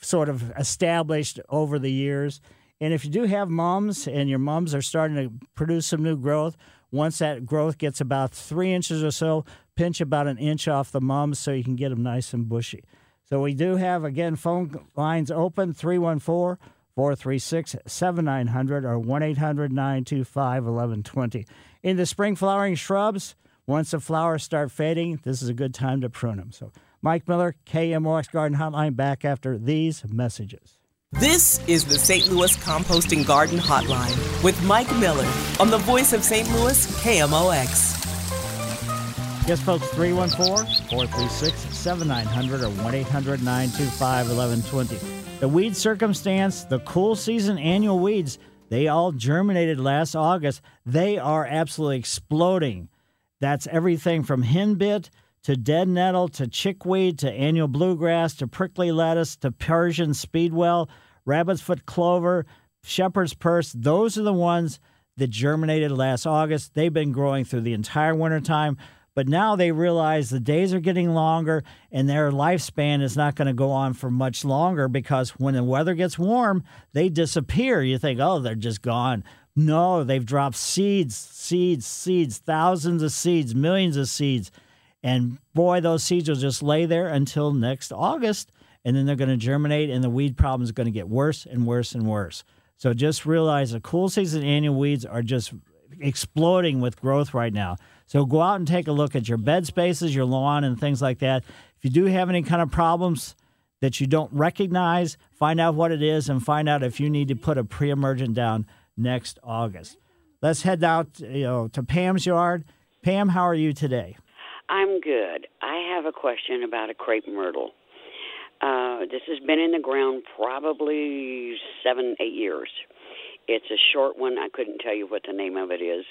sort of established over the years. And if you do have mums and your mums are starting to produce some new growth, once that growth gets about three inches or so, pinch about an inch off the mums so you can get them nice and bushy. So we do have, again, phone lines open 314 436 7900 or 1 800 925 1120. In the spring flowering shrubs, once the flowers start fading, this is a good time to prune them. So, Mike Miller, KMOX Garden Hotline, back after these messages. This is the St. Louis Composting Garden Hotline with Mike Miller on the voice of St. Louis, KMOX. Yes, folks, 314 436 7900 or 1 800 925 1120. The weed circumstance, the cool season annual weeds, they all germinated last August. They are absolutely exploding. That's everything from henbit to dead nettle to chickweed to annual bluegrass to prickly lettuce to Persian speedwell, rabbit's foot clover, shepherd's purse. Those are the ones that germinated last August. They've been growing through the entire wintertime. But now they realize the days are getting longer and their lifespan is not going to go on for much longer because when the weather gets warm, they disappear. You think, oh, they're just gone. No, they've dropped seeds, seeds, seeds, thousands of seeds, millions of seeds. And boy, those seeds will just lay there until next August. And then they're going to germinate, and the weed problem is going to get worse and worse and worse. So just realize the cool season annual weeds are just exploding with growth right now. So go out and take a look at your bed spaces, your lawn, and things like that. If you do have any kind of problems that you don't recognize, find out what it is and find out if you need to put a pre-emergent down next August. Let's head out you know, to Pam's yard. Pam, how are you today? I'm good. I have a question about a crepe myrtle. Uh, this has been in the ground probably seven, eight years. It's a short one. I couldn't tell you what the name of it is.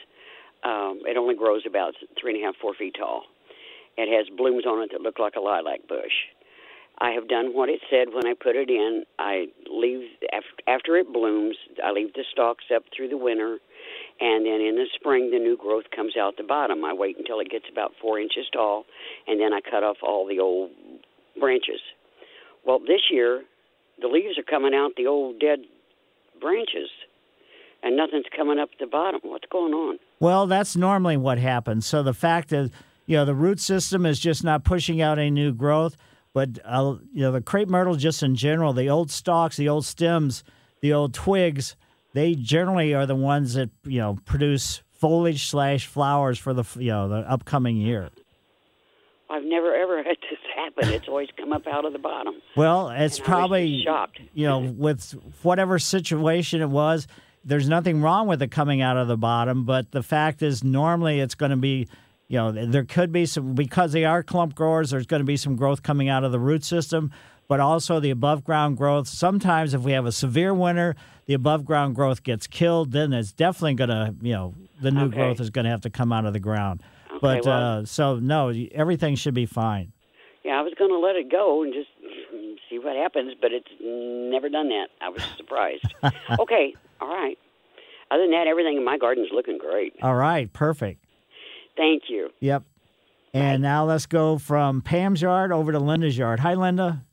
Um, it only grows about three and a half, four feet tall. It has blooms on it that look like a lilac bush. I have done what it said when I put it in. I leave after it blooms. I leave the stalks up through the winter, and then in the spring the new growth comes out the bottom. I wait until it gets about four inches tall, and then I cut off all the old branches. Well, this year the leaves are coming out the old dead branches, and nothing's coming up the bottom. What's going on? Well, that's normally what happens. So the fact is, you know, the root system is just not pushing out any new growth. But uh, you know, the crepe myrtle, just in general, the old stalks, the old stems, the old twigs, they generally are the ones that you know produce foliage slash flowers for the you know the upcoming year. I've never ever had this happen. It's always come up out of the bottom. Well, it's probably shocked. you know with whatever situation it was. There's nothing wrong with it coming out of the bottom, but the fact is, normally it's going to be, you know, there could be some because they are clump growers. There's going to be some growth coming out of the root system, but also the above ground growth. Sometimes, if we have a severe winter, the above ground growth gets killed. Then it's definitely going to, you know, the new Okay. growth is going to have to come out of the ground. Okay, but well- uh, so no, everything should be fine. Yeah, I was going to let it go and just see what happens, but it's never done that. I was surprised. okay, all right. Other than that, everything in my garden's looking great. All right, perfect. Thank you. Yep. And now let's go from Pam's yard over to Linda's yard. Hi, Linda.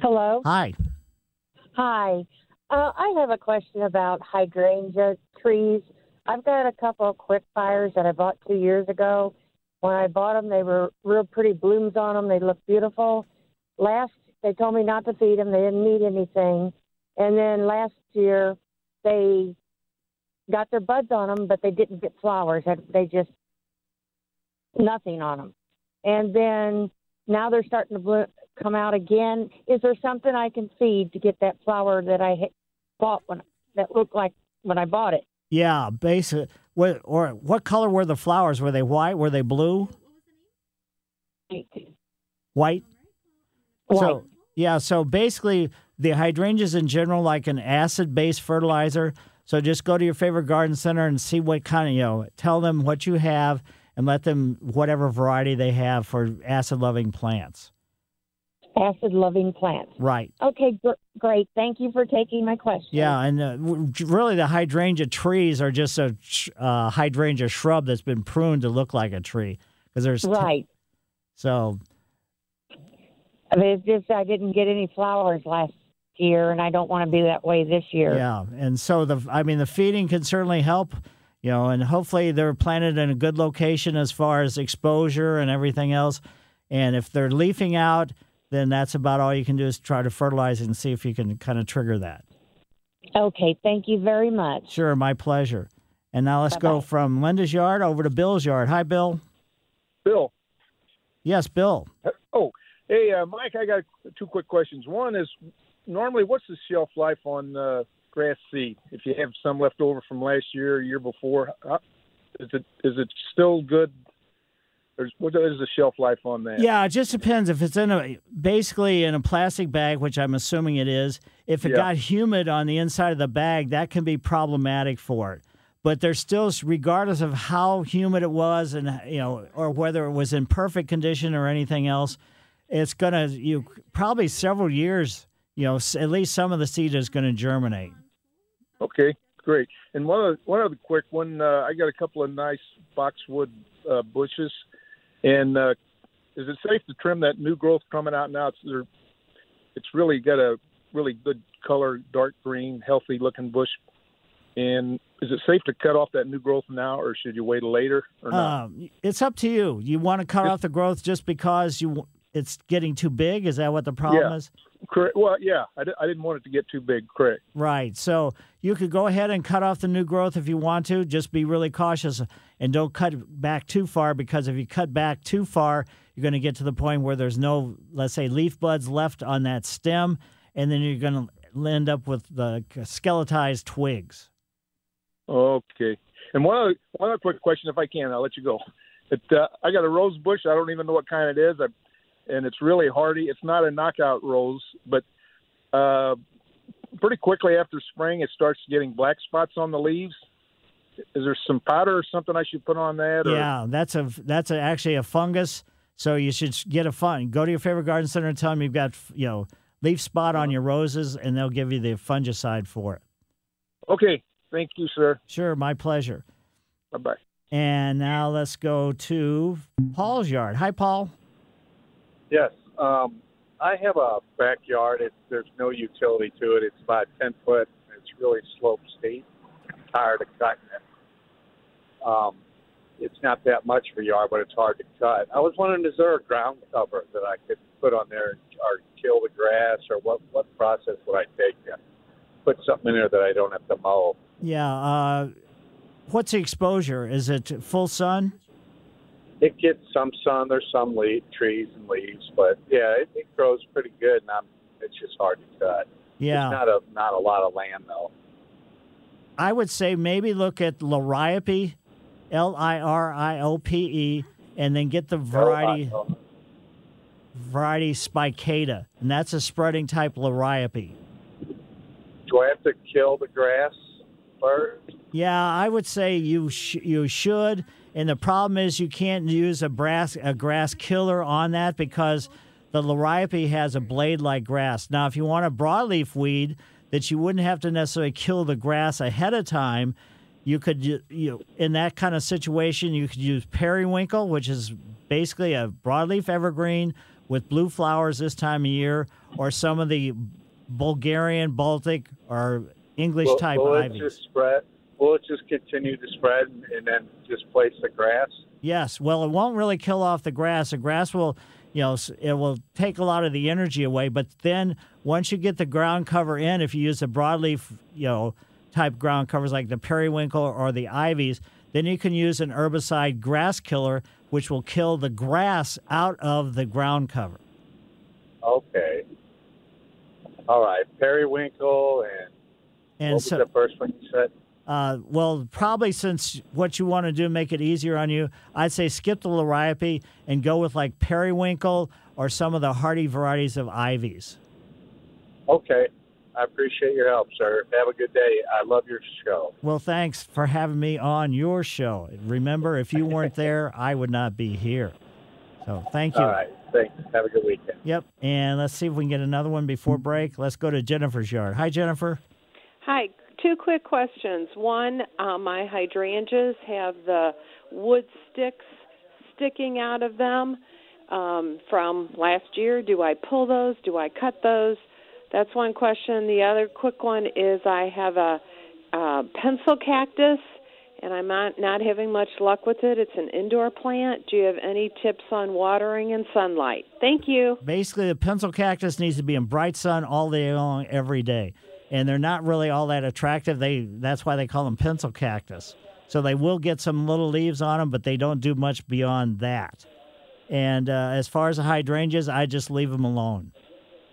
Hello. Hi. Hi. Uh, I have a question about hydrangea trees. I've got a couple of quick fires that I bought two years ago. When I bought them, they were real pretty blooms on them. They looked beautiful. Last, they told me not to feed them. They didn't need anything. And then last year, they got their buds on them, but they didn't get flowers. They just nothing on them. And then now they're starting to bloom, come out again. Is there something I can feed to get that flower that I bought when that looked like when I bought it? Yeah, basic. What or what color were the flowers? Were they white? Were they blue? White. So yeah, so basically the hydrangeas in general like an acid-based fertilizer. So just go to your favorite garden center and see what kind of you know. Tell them what you have and let them whatever variety they have for acid-loving plants. Acid loving plants. Right. Okay, gr- great. Thank you for taking my question. Yeah, and uh, really the hydrangea trees are just a uh, hydrangea shrub that's been pruned to look like a tree because there's t- Right. so I mean, it's just I didn't get any flowers last year, and I don't want to be that way this year. yeah, and so the I mean the feeding can certainly help, you know, and hopefully they're planted in a good location as far as exposure and everything else. And if they're leafing out, then that's about all you can do is try to fertilize it and see if you can kind of trigger that. Okay, thank you very much. Sure, my pleasure. And now let's go from Linda's yard over to Bill's yard. Hi, Bill. Bill. Yes, Bill. Oh, hey, uh, Mike, I got two quick questions. One is normally what's the shelf life on uh, grass seed? If you have some left over from last year or year before, uh, is it is it still good? Or what is the shelf life on that? Yeah, it just depends. If it's in a basically in a plastic bag, which I'm assuming it is, if it Yeah. got humid on the inside of the bag, that can be problematic for it. But there's still, regardless of how humid it was, and you know, or whether it was in perfect condition or anything else, it's gonna you probably several years. You know, at least some of the seed is going to germinate. Okay, great. And one other, one other quick one. Uh, I got a couple of nice boxwood uh, bushes, and uh, is it safe to trim that new growth coming out now? It's it's really got a really good color, dark green, healthy looking bush. And is it safe to cut off that new growth now, or should you wait later or not? Um, it's up to you. You want to cut off the growth just because you it's getting too big? Is that what the problem yeah. is? Correct. Well, yeah, I, didn't want it to get too big. Correct. Right. So you could go ahead and cut off the new growth if you want to. Just be really cautious and don't cut back too far because if you cut back too far, you're going to get to the point where there's no, let's say, leaf buds left on that stem, and then you're going to end up with the skeletized twigs. Okay. And one other, one other quick question, if I can, I'll let you go. It, uh, I got a rose bush. I don't even know what kind it is, I, and it's really hardy. It's not a knockout rose, but uh, pretty quickly after spring, it starts getting black spots on the leaves. Is there some powder or something I should put on that? Or? Yeah, that's a that's a, actually a fungus. So you should get a fun. Go to your favorite garden center and tell them you've got you know leaf spot on your roses, and they'll give you the fungicide for it. Okay. Thank you, sir. Sure, my pleasure. Bye bye. And now let's go to Paul's yard. Hi, Paul. Yes. Um, I have a backyard. It's, there's no utility to it. It's about 10 foot. It's really slope steep. I'm tired of cutting it. Um, it's not that much a yard, but it's hard to cut. I was wondering, is there a ground cover that I could put on there or kill the grass, or what, what process would I take to put something in there that I don't have to mow? Yeah. Uh, what's the exposure? Is it full sun? It gets some sun. There's some leaf, trees and leaves, but yeah, it, it grows pretty good, and I'm, it's just hard to cut. Yeah. It's not a not a lot of land though. I would say maybe look at Liriope, L I R I O P E, and then get the variety variety spicata, and that's a spreading type Liriope. Do I have to kill the grass first? Yeah, I would say you sh- you should. And the problem is you can't use a grass a grass killer on that because the liriope has a blade like grass. Now, if you want a broadleaf weed that you wouldn't have to necessarily kill the grass ahead of time, You could you, in that kind of situation you could use periwinkle, which is basically a broadleaf evergreen with blue flowers this time of year, or some of the Algerian, Baltic, or English type will ivies. It just spread? Will it just continue to spread and, then displace the grass? Yes. Well, it won't really kill off the grass. The grass will, you know, it will take a lot of the energy away. But then once you get the ground cover in, if you use the broadleaf, you know, type ground covers like the periwinkle or the ivies, then you can use an herbicide grass killer, which will kill the grass out of the ground cover. Okay. All right. Periwinkle and, And what was so- the first one you said? Uh, well, probably since what you want to do make it easier on you, I'd say skip the liriope and go with like periwinkle or some of the hardy varieties of ivies. Okay. I appreciate your help, sir. Have a good day. I love your show. Well, thanks for having me on your show. Remember, if you weren't there, I would not be here. So thank you. All right. Thanks. Have a good weekend. Yep. And let's see if we can get another one before break. Let's go to Jennifer's yard. Hi, Jennifer. Hi. Two quick questions. One, uh, my hydrangeas have the wood sticks sticking out of them um, from last year. Do I pull those? Do I cut those? That's one question. The other quick one is I have a, uh pencil cactus, and I'm not, not having much luck with it. It's an indoor plant. Do you have any tips on watering and sunlight? Thank you. Basically, the pencil cactus needs to be in bright sun all day long, every day. And they're not really all that attractive. They That's why they call them pencil cactus. So they will get some little leaves on them, but they don't do much beyond that. And uh, as far as the hydrangeas, I just leave them alone.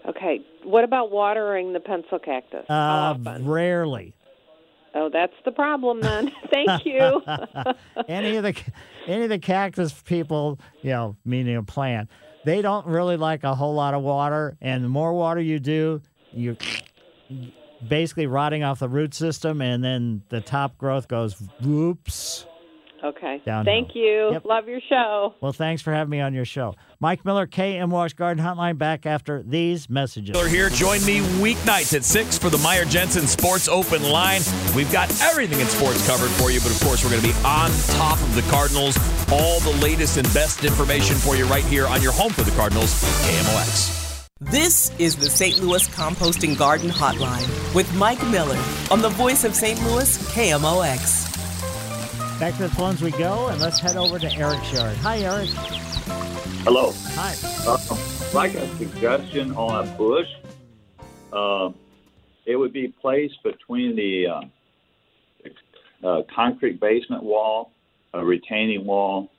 Okay. What about watering the pencil cactus? Uh, rarely. Oh, that's the problem then. Thank you. any of the any of the cactus people, you know, meaning a plant, they don't really like a whole lot of water. And the more water you do, you basically rotting off the root system, and then the top growth goes whoops. okay. Downhill. Thank you. Yep. Love your show. Well, thanks for having me on your show, Mike Miller, KMOX Garden Hotline. Back after these messages. Miller here. Join me weeknights at 6 for the Meyer Jensen Sports Open Line. We've got everything in sports covered for you, but of course, we're going to be on top of the Cardinals. All the latest and best information for you right here on your home for the Cardinals, KMOX. This is the St. Louis Composting Garden Hotline with Mike Miller on the voice of St. Louis, KMOX. Back to the phones we go, and let's head over to Eric's yard. Hi, Eric. Hello. Hi. Uh, like a suggestion on a bush, uh, it would be placed between the uh, uh, concrete basement wall, a retaining wall,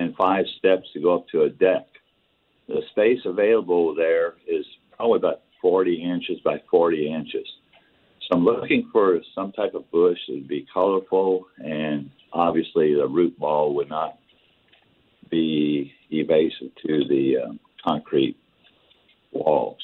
and five steps to go up to a deck. The space available there is probably about 40 inches by 40 inches. So I'm looking for some type of bush that would be colorful, and obviously the root ball would not be evasive to the um, concrete walls.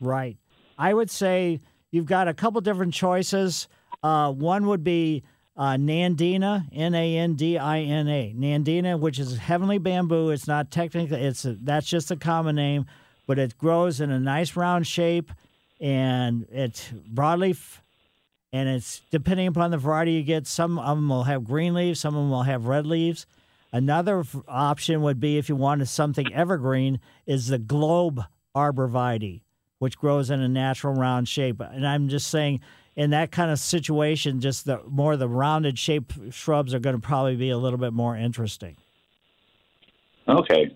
Right. I would say you've got a couple different choices. Uh, one would be uh, Nandina, N A N D I N A, Nandina, which is heavenly bamboo. It's not technically it's a, that's just a common name, but it grows in a nice round shape, and it's broadleaf, and it's depending upon the variety you get. Some of them will have green leaves, some of them will have red leaves. Another f- option would be if you wanted something evergreen, is the globe arborvitae, which grows in a natural round shape. And I'm just saying, in that kind of situation, just the more the rounded shape shrubs are going to probably be a little bit more interesting. Okay.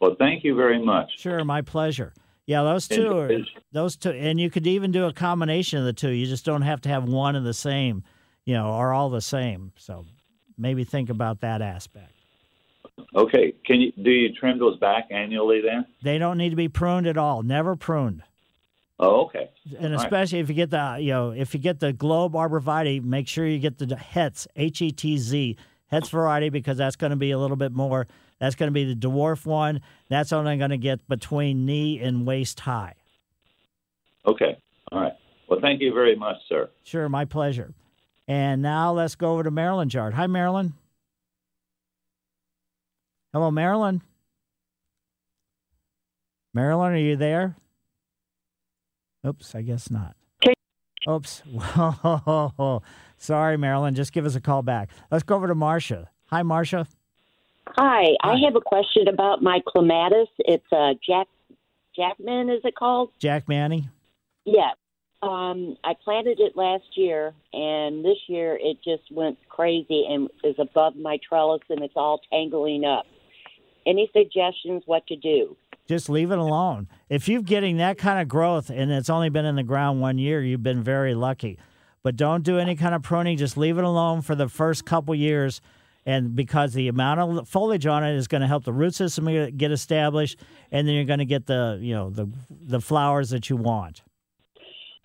Well, thank you very much. Sure, my pleasure. Yeah, those two are those two, and you could even do a combination of the two. You just don't have to have one of the same, you know, or all the same. So maybe think about that aspect. Okay. Can you do you trim those back annually then? They don't need to be pruned at all. Never pruned. Oh, okay. And All right. especially if you get the you know if you get the globe arborvitae, make sure you get the Hetz H E T Z Hetz variety because that's going to be a little bit more. That's going to be the dwarf one. That's only going to get between knee and waist high. Okay. All right. Well, thank you very much, sir. Sure, my pleasure. And now let's go over to Marilyn Yard. Hi, Marilyn. Hello, Marilyn. Marilyn, are you there? Oops, I guess not. Oops. Sorry, Marilyn. Just give us a call back. Let's go over to Marcia. Hi, Marcia. Hi, I have a question about my clematis. It's uh, Jack Jackman, is it called? Jackmanii. Yeah. Um, I planted it last year, and this year it just went crazy and is above my trellis, and it's all tangling up. Any suggestions what to do? Just leave it alone. If you're getting that kind of growth and it's only been in the ground one year, you've been very lucky. But don't do any kind of pruning. Just leave it alone for the first couple years. And because the amount of foliage on it is going to help the root system get established, and then you're going to get the you know the the flowers that you want.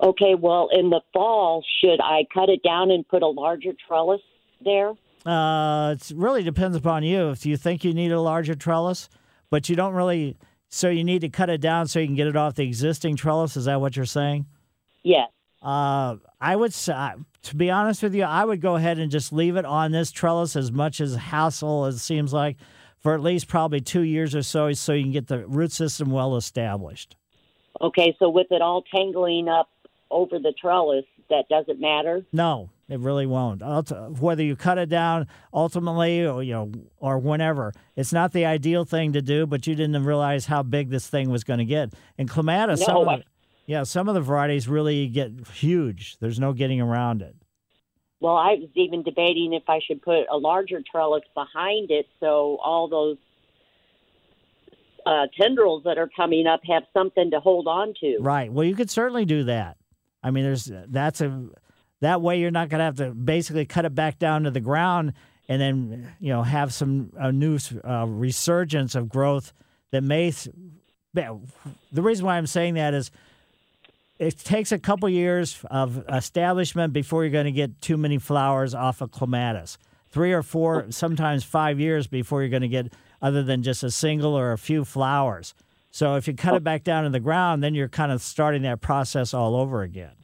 Okay, well, in the fall, should I cut it down and put a larger trellis there? Uh, it really depends upon you. If you think you need a larger trellis, but you don't really, so you need to cut it down so you can get it off the existing trellis. Is that what you're saying? Yes. Uh, I would say, to be honest with you, I would go ahead and just leave it on this trellis as much as hassle as it seems like for at least probably two years or so, so you can get the root system well established. Okay, so with it all tangling up over the trellis, that doesn't matter. No, it really won't. Whether you cut it down ultimately, or you know, or whenever, it's not the ideal thing to do. But you didn't realize how big this thing was going to get. And clematis, No, some of the, yeah, some of the varieties really get huge. There's no getting around it. Well, I was even debating if I should put a larger trellis behind it so all those uh, tendrils that are coming up have something to hold on to. Right. Well, you could certainly do that. I mean, there's that's a that way you're not going to have to basically cut it back down to the ground and then you know have some a new uh, resurgence of growth that may. The reason why I'm saying that is it takes a couple years of establishment before you're going to get too many flowers off of clematis. Three or four, sometimes five years before you're going to get other than just a single or a few flowers. So if you cut it back down to the ground, then you're kind of starting that process all over again.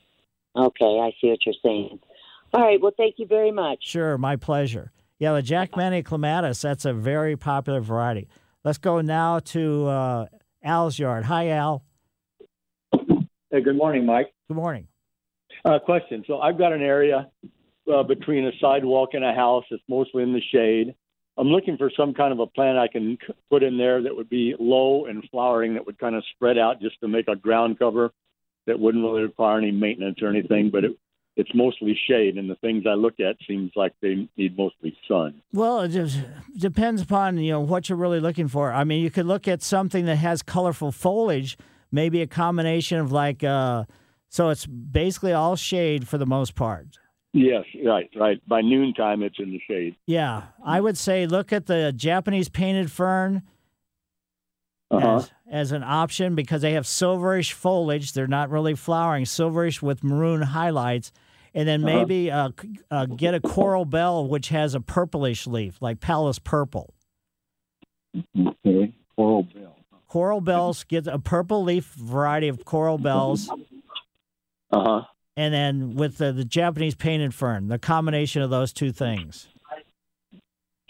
Okay, I see what you're saying. All right, well, thank you very much. Sure, my pleasure. Yeah, the Jack Manny clematis, that's a very popular variety. Let's go now to uh, Al's yard. Hi, Al. Hey, good morning, Mike. Good morning. Uh, question. So I've got an area uh, between a sidewalk and a house that's mostly in the shade. I'm looking for some kind of a plant I can put in there that would be low and flowering that would kind of spread out just to make a ground cover that wouldn't really require any maintenance or anything, but it, it's mostly shade, and the things I look at seems like they need mostly sun. Well, it just depends upon you know what you're really looking for. I mean, you could look at something that has colorful foliage, maybe a combination of like, uh, so it's basically all shade for the most part. Yes, right, right. By noontime, it's in the shade. Yeah, I would say look at the Japanese painted fern Uh-huh. as, as an option because they have silverish foliage. They're not really flowering, silverish with maroon highlights. And then Uh-huh. maybe uh, uh, get a coral bell, which has a purplish leaf, like Palace purple. Okay, coral bell. Coral bells get a purple leaf variety of coral bells, Uh huh. and then with the, the Japanese painted fern, the combination of those two things.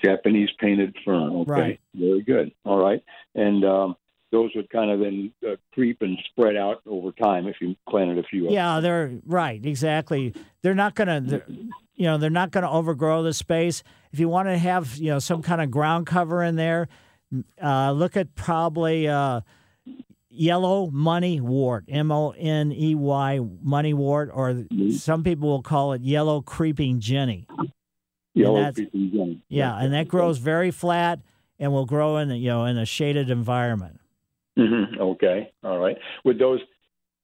Japanese painted fern. Okay, Right. very good. All right, and um, those would kind of then uh, creep and spread out over time if you planted a few. of them. Yeah, they're right. Exactly. They're not gonna, you know, they're not gonna overgrow the space. If you want to have, you know, some kind of ground cover in there, uh, look at probably uh, yellow moneywort, M O N E Y moneywort, or some people will call it yellow creeping jenny. Yellow creeping jenny. Yeah, and that grows very flat and will grow in, you know, in a shaded environment. Hmm Okay. All right. With those,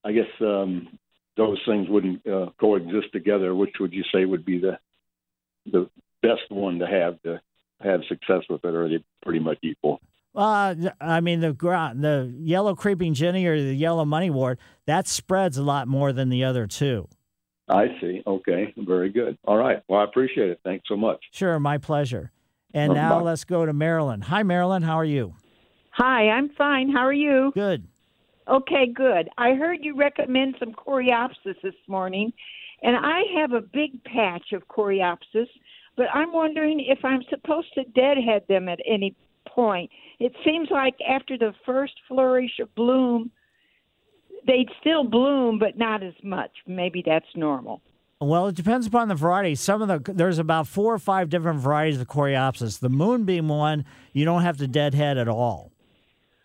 I guess um, those things wouldn't uh, coexist together. Which would you say would be the the best one to have to have success with it, or are they pretty much equal? Uh, I mean the the yellow creeping jenny or the yellow moneywort, that spreads a lot more than the other two. I see. Okay. Very good. All right. Well, I appreciate it. Thanks so much. Sure, my pleasure. And now bye. let's go to Marilyn. Hi, Marilyn. How are you? Hi, I'm fine. How are you? Good. Okay, good. I heard you recommend some coreopsis this morning, and I have a big patch of coreopsis, but I'm wondering if I'm supposed to deadhead them at any point. It seems like after the first flourish of bloom, they'd still bloom, but not as much. Maybe that's normal. Well, it depends upon the variety. Some of the there's about four or five different varieties of coreopsis. The moonbeam one, you don't have to deadhead at all.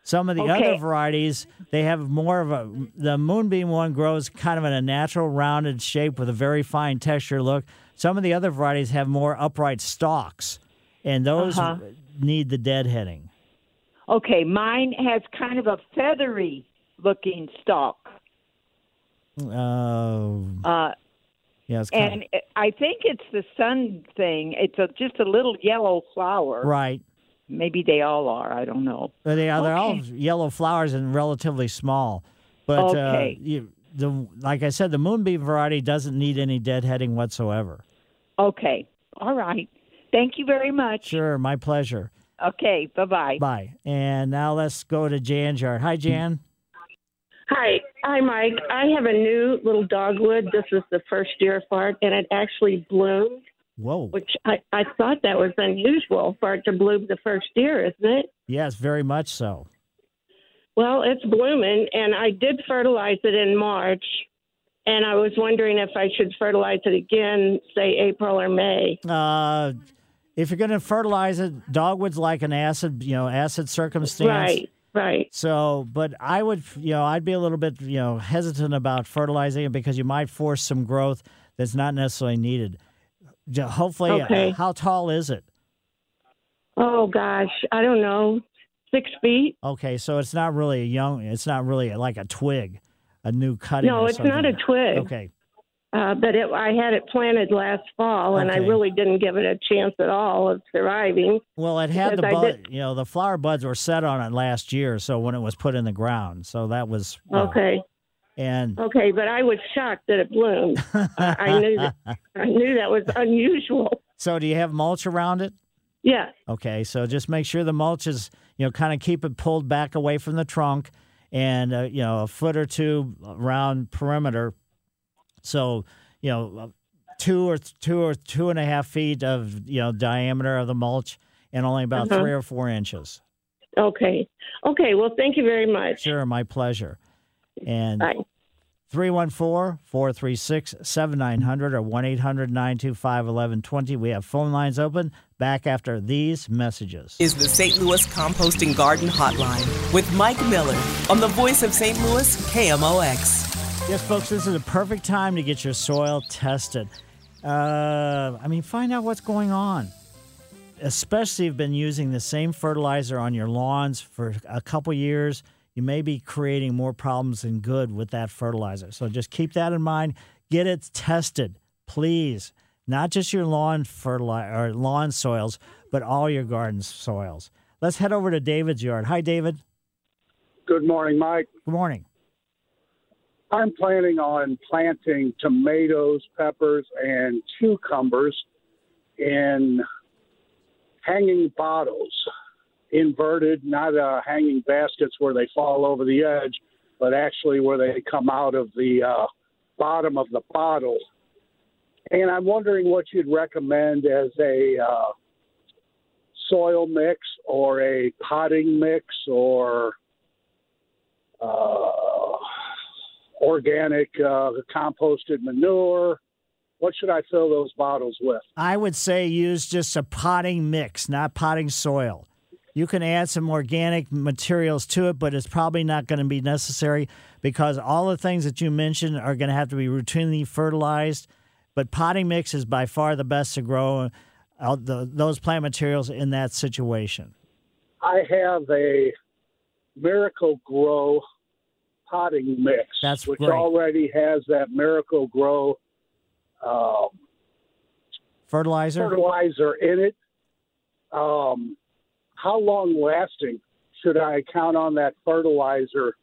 Some of the Okay. other varieties, they have more of a. The moonbeam one grows kind of in a natural rounded shape with a very fine texture look. Some of the other varieties have more upright stalks, and those Uh-huh. need the deadheading. Okay, mine has kind of a feathery looking stalk. Uh, Uh, yeah, it's kind and I think it's the sun thing. It's a, just a little yellow flower. right. Maybe they all are. I don't know. But they are they're all yellow flowers and relatively small. But Okay. uh, you, the like I said, the moonbeam variety doesn't need any deadheading whatsoever. Okay. All right. Thank you very much. Sure, my pleasure. Okay. Bye bye. Bye. And now let's go to Jan's yard. Hi, Jan. Hi, hi, Mike. I have a new little dogwood. This is the first year for it, and it actually bloomed, Whoa. which I, I thought that was unusual for it to bloom the first year, isn't it? Yes, very much so. Well, it's blooming, and I did fertilize it in March, and I was wondering if I should fertilize it again, say April or May. Uh, if you're going to fertilize it, dogwood's like an acid, you know, acid circumstance. Right, right. So, but I would, you know, I'd be a little bit, you know, hesitant about fertilizing it because you might force some growth that's not necessarily needed. Hopefully, uh, how tall is it? Oh gosh, I don't know, six feet. Okay, so it's not really a young. It's not really like a twig, a new cutting. No, it's not a twig. Okay, Uh, but it, I had it planted last fall, and I really didn't give it a chance at all of surviving. well, it had the bud. You know, the flower buds were set on it last year, so when it was put in the ground, so that was you know, Okay. And Okay, but I was shocked that it bloomed. I, I knew that I knew that was unusual. so, do you have mulch around it? Yeah. Okay, so just make sure the mulch is, you know, kind of keep it pulled back away from the trunk and, uh, you know, a foot or two around perimeter. So, you know, uh, two or two or two and a half feet of, you know, diameter of the mulch and only about Uh-huh. three or four inches. Okay. Okay. Well, thank you very much. Sure, my pleasure. And Bye. 314 436 7900 or 1 800 925 1120. We have phone lines open. Back after these messages. Is the St. Louis Composting Garden Hotline with Mike Miller on the voice of St. Louis, KMOX. Yes, folks, this is a perfect time to get your soil tested. Uh, I mean, find out what's going on. Especially if you've been using the same fertilizer on your lawns for a couple years, you may be creating more problems than good with that fertilizer. So just keep that in mind. Get it tested, please. Not just your lawn fertilizer or lawn soils, but all your garden soils. Let's head over to David's yard. Hi, David. Good morning, Mike. Good morning. I'm planning on planting tomatoes, peppers, and cucumbers in hanging bottles, inverted, not uh, hanging baskets where they fall over the edge, but actually where they come out of the uh, bottom of the bottle. And I'm wondering what you'd recommend as a uh, soil mix or a potting mix or uh, organic uh, composted manure. What should I fill those bottles with? I would say use just a potting mix, not potting soil. You can add some organic materials to it, but it's probably not going to be necessary because all the things that you mentioned are going to have to be routinely fertilized. But potting mix is by far the best to grow uh, the, those plant materials in that situation. I have a Miracle-Gro potting mix, That's which great. already has that Miracle-Gro um, Fertilizer? fertilizer in it. Um, how long lasting should I count on that fertilizer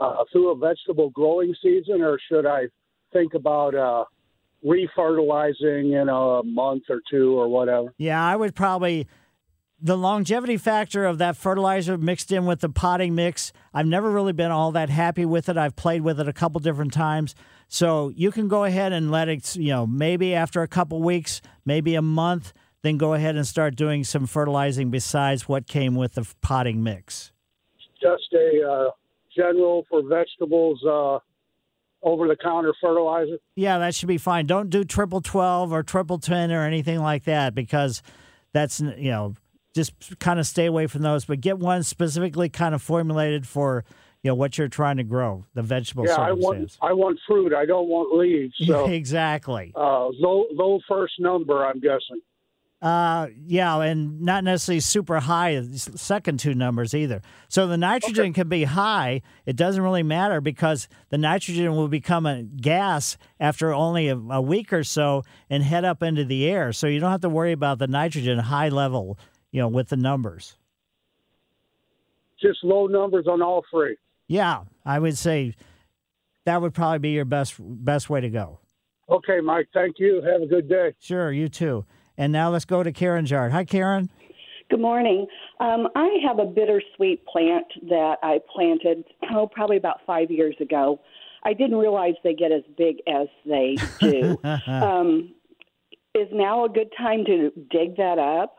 uh, through a vegetable growing season, or should I think about uh, refertilizing in a month or two or whatever? Yeah, I would probably the longevity factor of that fertilizer mixed in with the potting mix. I've never really been all that happy with it. I've played with it a couple different times. So you can go ahead and let it, you know, maybe after a couple weeks, maybe a month, then go ahead and start doing some fertilizing besides what came with the potting mix. Just a uh, general for vegetables, uh, over the counter fertilizer? Yeah, that should be fine. Don't do triple twelve or triple ten or anything like that because that's you know just kind of stay away from those. But get one specifically kind of formulated for you know what you're trying to grow, the vegetable yeah, I want. I want fruit. I don't want leaves. So exactly. uh, low low first number. I'm guessing. Uh, yeah, and not necessarily super high second two numbers either. So the nitrogen can be high. It doesn't really matter because the nitrogen will become a gas after only a, a week or so and head up into the air. So you don't have to worry about the nitrogen high level, you know, with the numbers. Just low numbers on all three. Yeah, I would say that would probably be your best best way to go. Okay, Mike. Thank you. Have a good day. Sure, you too. And now let's go to Karen's yard. Hi, Karen. Good morning. Um, I have a bittersweet plant that I planted, oh, probably about five years ago. I didn't realize they get as big as they do. um, is now a good time to dig that up?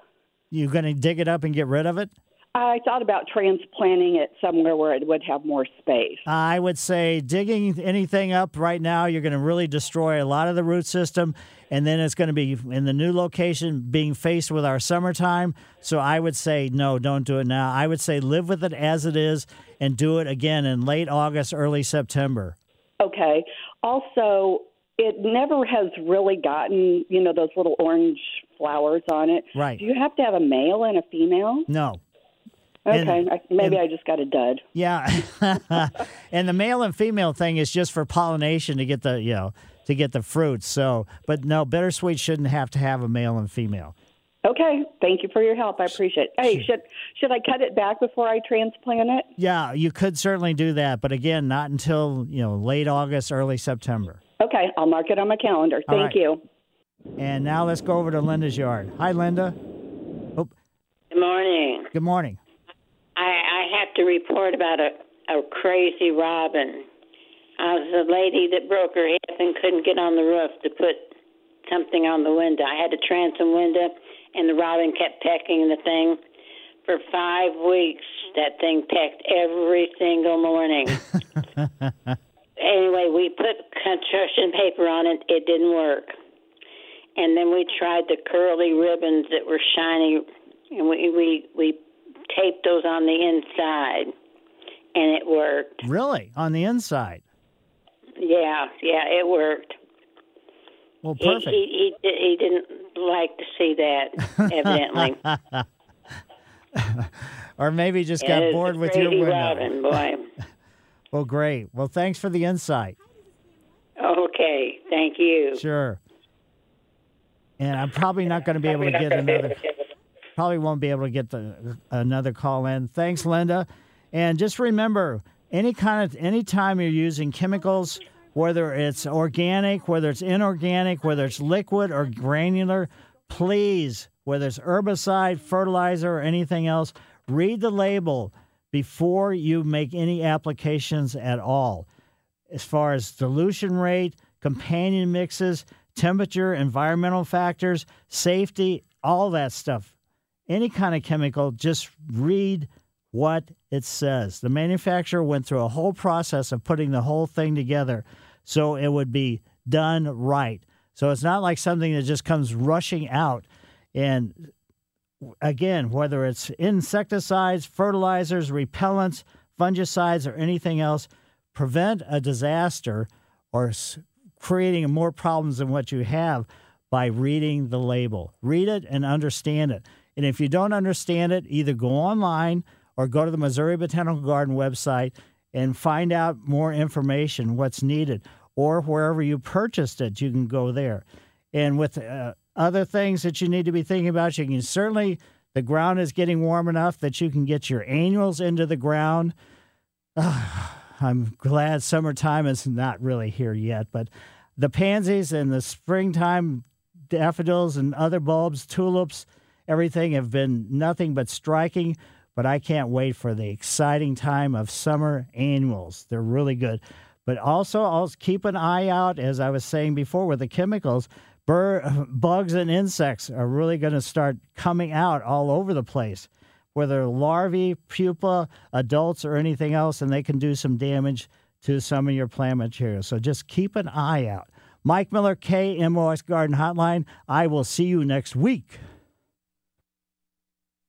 You going to dig it up and get rid of it? I thought about transplanting it somewhere where it would have more space. I would say digging anything up right now, you're going to really destroy a lot of the root system. And then it's going to be in the new location being faced with our summertime. So I would say, no, don't do it now. I would say live with it as it is and do it again in late August, early September. Okay. Also, it never has really gotten, you know, those little orange flowers on it. Right. Do you have to have a male and a female? No. Okay, And- maybe and- I just got a dud. Yeah. and the male and female thing is just for pollination to get the, you know, to get the fruits. So, but no, bittersweet shouldn't have to have a male and female. Okay, thank you for your help. I appreciate it. Hey, should should I cut it back before I transplant it? Yeah, you could certainly do that, but again, not until, you know, late August, early September. Okay, I'll mark it on my calendar. All Thank right. you. And now let's go over to Linda's yard. Hi, Linda. Good morning. Good morning. I, I have to report about a, a crazy robin. I was a lady that broke her hip and couldn't get on the roof to put something on the window. I had a transom window, and the robin kept pecking the thing. For five weeks, that thing pecked every single morning. anyway, we put construction paper on it. It didn't work. And then we tried the curly ribbons that were shiny, and we we we taped those on the inside, and it worked. Really? On the inside? Yeah, yeah, it worked. Well, perfect. he he di- he didn't like to see that, evidently. or maybe just Yeah, got bored with your window. robin, boy. Well, great. Well, thanks for the insight. Okay, thank you. Sure. And I'm probably not going to be able to get another. Probably won't be able to get the another call in. Thanks, Linda. And just remember, any kind of any time you're using chemicals, whether it's organic, whether it's inorganic, whether it's liquid or granular, please, whether it's herbicide, fertilizer, or anything else, read the label before you make any applications at all as far as dilution rate, companion mixes, temperature, environmental factors, safety, all that stuff. Any kind of chemical, just read what it says. The manufacturer went through a whole process of putting the whole thing together so it would be done right. So it's not like something that just comes rushing out. And again, whether it's insecticides, fertilizers, repellents, fungicides, or anything else, prevent a disaster or creating more problems than what you have by reading the label. Read it and understand it. And if you don't understand it, either go online or go to the Missouri Botanical Garden website and find out more information, what's needed, or wherever you purchased it, you can go there. And with uh, other things that you need to be thinking about, you can certainly, the ground is getting warm enough that you can get your annuals into the ground. I'm glad summertime is not really here yet, but the pansies and the springtime daffodils and other bulbs, tulips, everything have been nothing but striking. But I can't wait for the exciting time of summer annuals. They're really good. But also, I'll keep an eye out, as I was saying before, with the chemicals. Bur- bugs and insects are really going to start coming out all over the place. whether larvae, pupa, adults, or anything else, and they can do some damage to some of your plant material. So just keep an eye out. Mike Miller, KMOX Garden Hotline. I will see you next week.